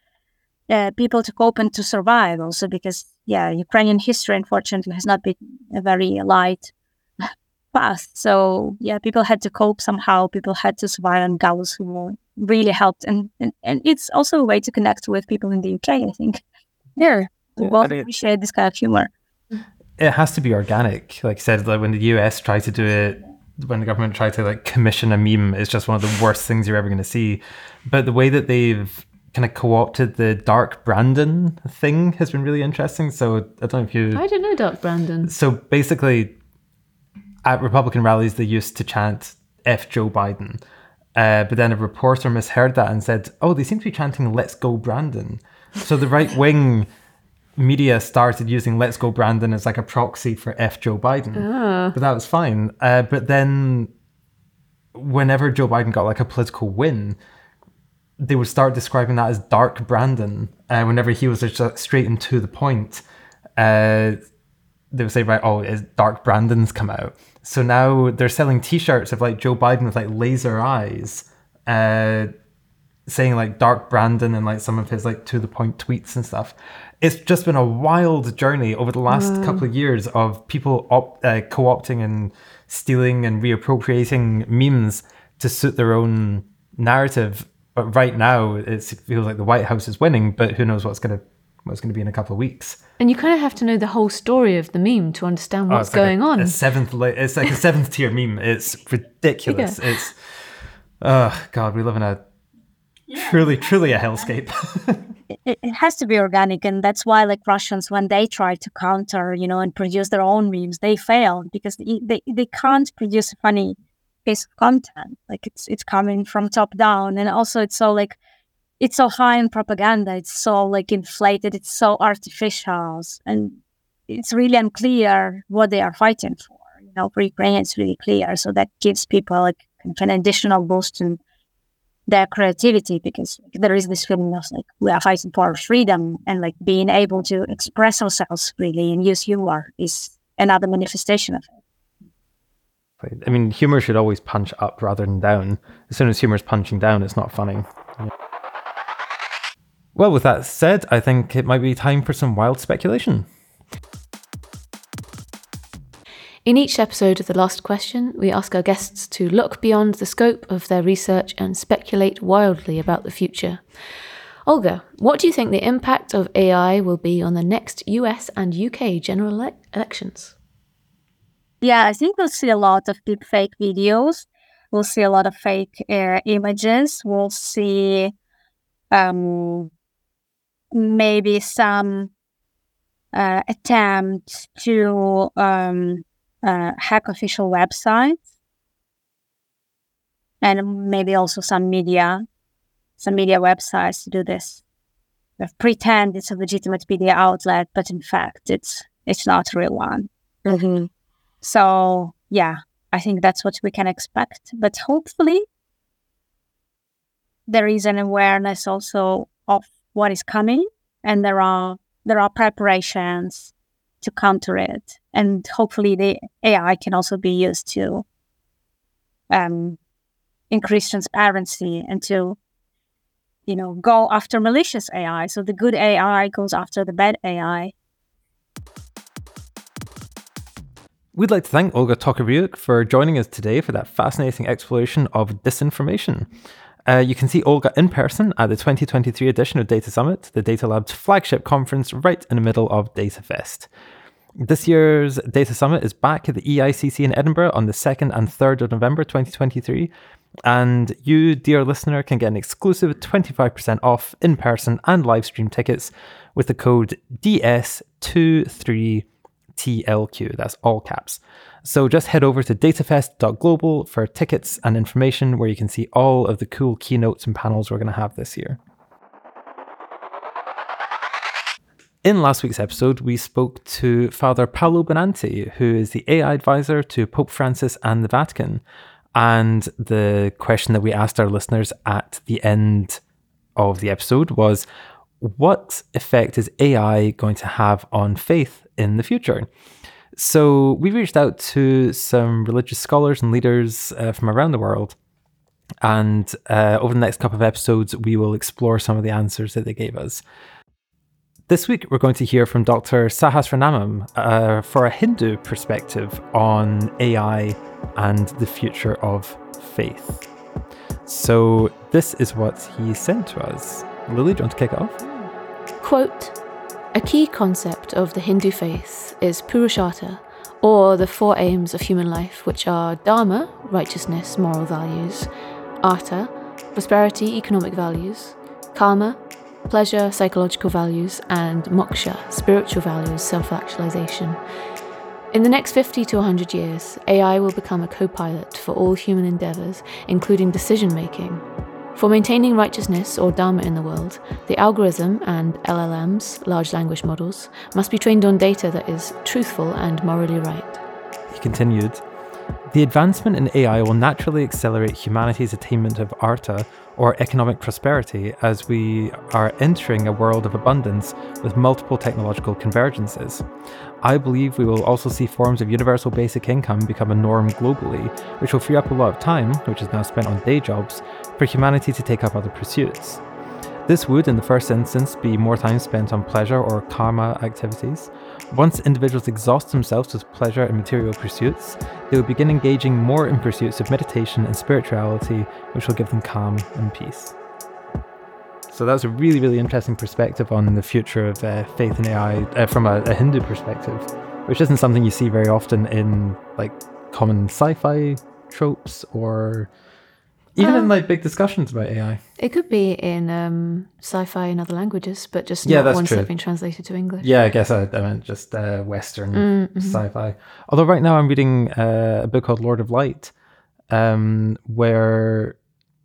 uh, people to cope and to survive also because yeah ukrainian history unfortunately has not been a very light path. So yeah people had to cope somehow. People had to survive and gals who really helped. And, and and it's also a way to connect with people in the uk i think. Yeah we Yeah, both appreciate this kind of humor. It has to be organic. Like I said, like when the US tried to do it, when the government tried to like commission a meme, it's just one of the worst things you're ever going to see. But the way that they've kind of co-opted the dark Brandon thing has been really interesting. So I don't know if you I don't know, Dark Brandon. So basically, at Republican rallies, they used to chant "F Joe Biden," uh, but then a reporter misheard that and said, "Oh, they seem to be chanting Let's Go Brandon." So the right wing media started using "Let's Go Brandon" as like a proxy for "F Joe Biden," but that was fine. Uh, but then, whenever Joe Biden got like a political win, they would start describing that as Dark Brandon. Uh, whenever he was just uh, straight and to the point. Uh, they would say, right, oh, is Dark Brandon's come out. So now they're selling T-shirts of like Joe Biden with like laser eyes, uh, saying like Dark Brandon and like some of his like to the point tweets and stuff. It's just been a wild journey over the last couple of years of people op- uh, co-opting and stealing and reappropriating memes to suit their own narrative. But right now, it's, it feels like the White House is winning, but who knows what's gonna what's gonna be in a couple of weeks. And you kind of have to know the whole story of the meme to understand Oh, what's it's like going a, on. A seventh, it's like a seventh tier meme. It's ridiculous. It's, oh god, we live in a truly, truly a hellscape. it, it has to be organic and that's why like russians when they try to counter you know and produce their own memes they fail because they, they, they can't produce funny piece of content like it's it's coming from top down and also it's so like it's so high in propaganda. It's so like inflated. It's so artificial, and it's really unclear what they are fighting for. You know, for Ukraine, it's really clear. So that gives people like an additional boost in their creativity because there is this feeling of like we are fighting for freedom and like being able to express ourselves freely and use humor is another manifestation of it. I mean, humor should always punch up rather than down. As soon as humor is punching down, it's not funny. Yeah. Well, with that said, I think it might be time for some wild speculation. In each episode of The Last Question, we ask our guests to look beyond the scope of their research and speculate wildly about the future. Olga, what do you think the impact of AI will be on the next US and UK general ele- elections? Yeah, I think we'll see a lot of deep fake videos. We'll see a lot of fake uh, images. We'll see um, maybe some uh, attempt to um, uh, hack official websites and maybe also some media some media websites to do this pretend it's a legitimate media outlet but in fact it's it's not a real one mm-hmm. So yeah i think that's what we can expect but hopefully there is an awareness also of what is coming and there are there are preparations to counter it. And hopefully, the AI can also be used to um, increase transparency and to, you know, go after malicious AI. So the good AI goes after the bad AI. We'd like to thank Olga Tokariuk for joining us today for that fascinating exploration of disinformation. Uh, you can see Olga in person at the 2023 edition of Data Summit, the Data Lab's flagship conference right in the middle of DataFest. This year's Data Summit is back at the EICC in Edinburgh on the 2nd and 3rd of November 2023. And you, dear listener, can get an exclusive 25% off in person and live stream tickets with the code DS23TLQ. That's all caps. So just head over to datafest.global for tickets and information where you can see all of the cool keynotes and panels we're going to have this year. In last week's episode, we spoke to Father Paolo Benanti, who is the AI advisor to Pope Francis and the Vatican. And the question that we asked our listeners at the end of the episode was what effect is AI going to have on faith in the future? So we reached out to some religious scholars and leaders uh, from around the world. And uh, over the next couple of episodes, we will explore some of the answers that they gave us. This week, we're going to hear from Dr. Sahasranamam uh, for a Hindu perspective on AI and the future of faith. So, this is what he sent to us. Lily, do you want to kick off? Quote a key concept of the Hindu faith is Purushartha, or the four aims of human life, which are Dharma, righteousness, moral values, Artha, prosperity, economic values, Kama, pleasure, psychological values, and Moksha, spiritual values, self actualization. In the next 50 to 100 years, AI will become a co pilot for all human endeavors, including decision making, for maintaining righteousness or Dharma in the world, the algorithm and LLMs, large language models, must be trained on data that is truthful and morally right. He continued The advancement in AI will naturally accelerate humanity's attainment of Artha, or economic prosperity, as we are entering a world of abundance with multiple technological convergences. I believe we will also see forms of universal basic income become a norm globally, which will free up a lot of time, which is now spent on day jobs, for humanity to take up other pursuits. This would, in the first instance, be more time spent on pleasure or karma activities. Once individuals exhaust themselves with pleasure and material pursuits, they will begin engaging more in pursuits of meditation and spirituality, which will give them calm and peace. So that's a really, really interesting perspective on the future of uh, faith and AI uh, from a, a, Hindu perspective, which isn't something you see very often in like common sci-fi tropes or even in um, like big discussions about AI. It could be in um, sci-fi in other languages, but just yeah, not ones true. that have been translated to English. Yeah, I guess I, I meant just uh, Western mm-hmm. sci-fi. Although right now I'm reading uh, a book called Lord of Light, um, where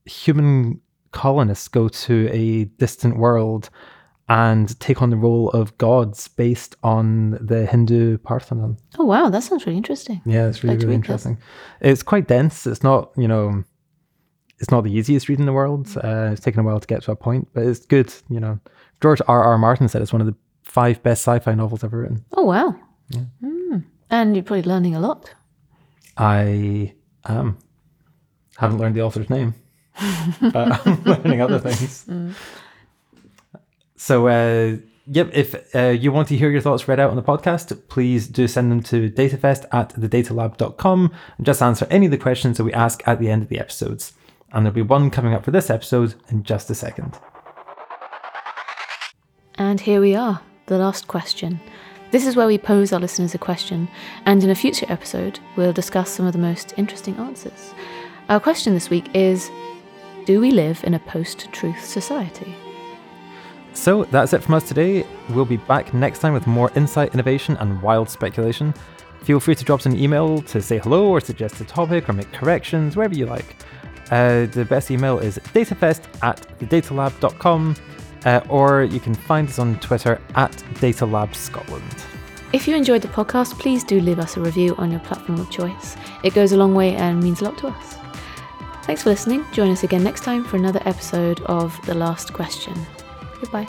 human colonists go to a distant world and take on the role of gods based on the Hindu pantheon. Oh wow, that sounds really interesting. Yeah, it's really, Like really read that. interesting. It's quite dense. It's not, you know, it's not the easiest read in the world. Uh, it's taken a while to get to a point, but it's good. You know, George R. R. Martin said it's one of the five best sci-fi novels ever written. Oh wow. Mm. And you're probably learning a lot. I um haven't learned the author's name, but I'm learning other things. So, uh, yep, if uh, you want to hear your thoughts read out on the podcast, please do send them to datafest at thedatalab.com and just answer any of the questions that we ask at the end of the episodes. And there'll be one coming up for this episode in just a second. And here we are, the last question. This is where we pose our listeners a question, and in a future episode, we'll discuss some of the most interesting answers. Our question this week is Do we live in a post truth society? So that's it from us today. We'll be back next time with more insight, innovation, and wild speculation. Feel free to drop us an email to say hello or suggest a topic or make corrections, wherever you like. Uh, the best email is datafest at thedatalab.com, uh, or you can find us on Twitter at Datalab Scotland. If you enjoyed the podcast, please do leave us a review on your platform of choice. It goes a long way and means a lot to us. Thanks for listening. Join us again next time for another episode of The Last Question. Goodbye.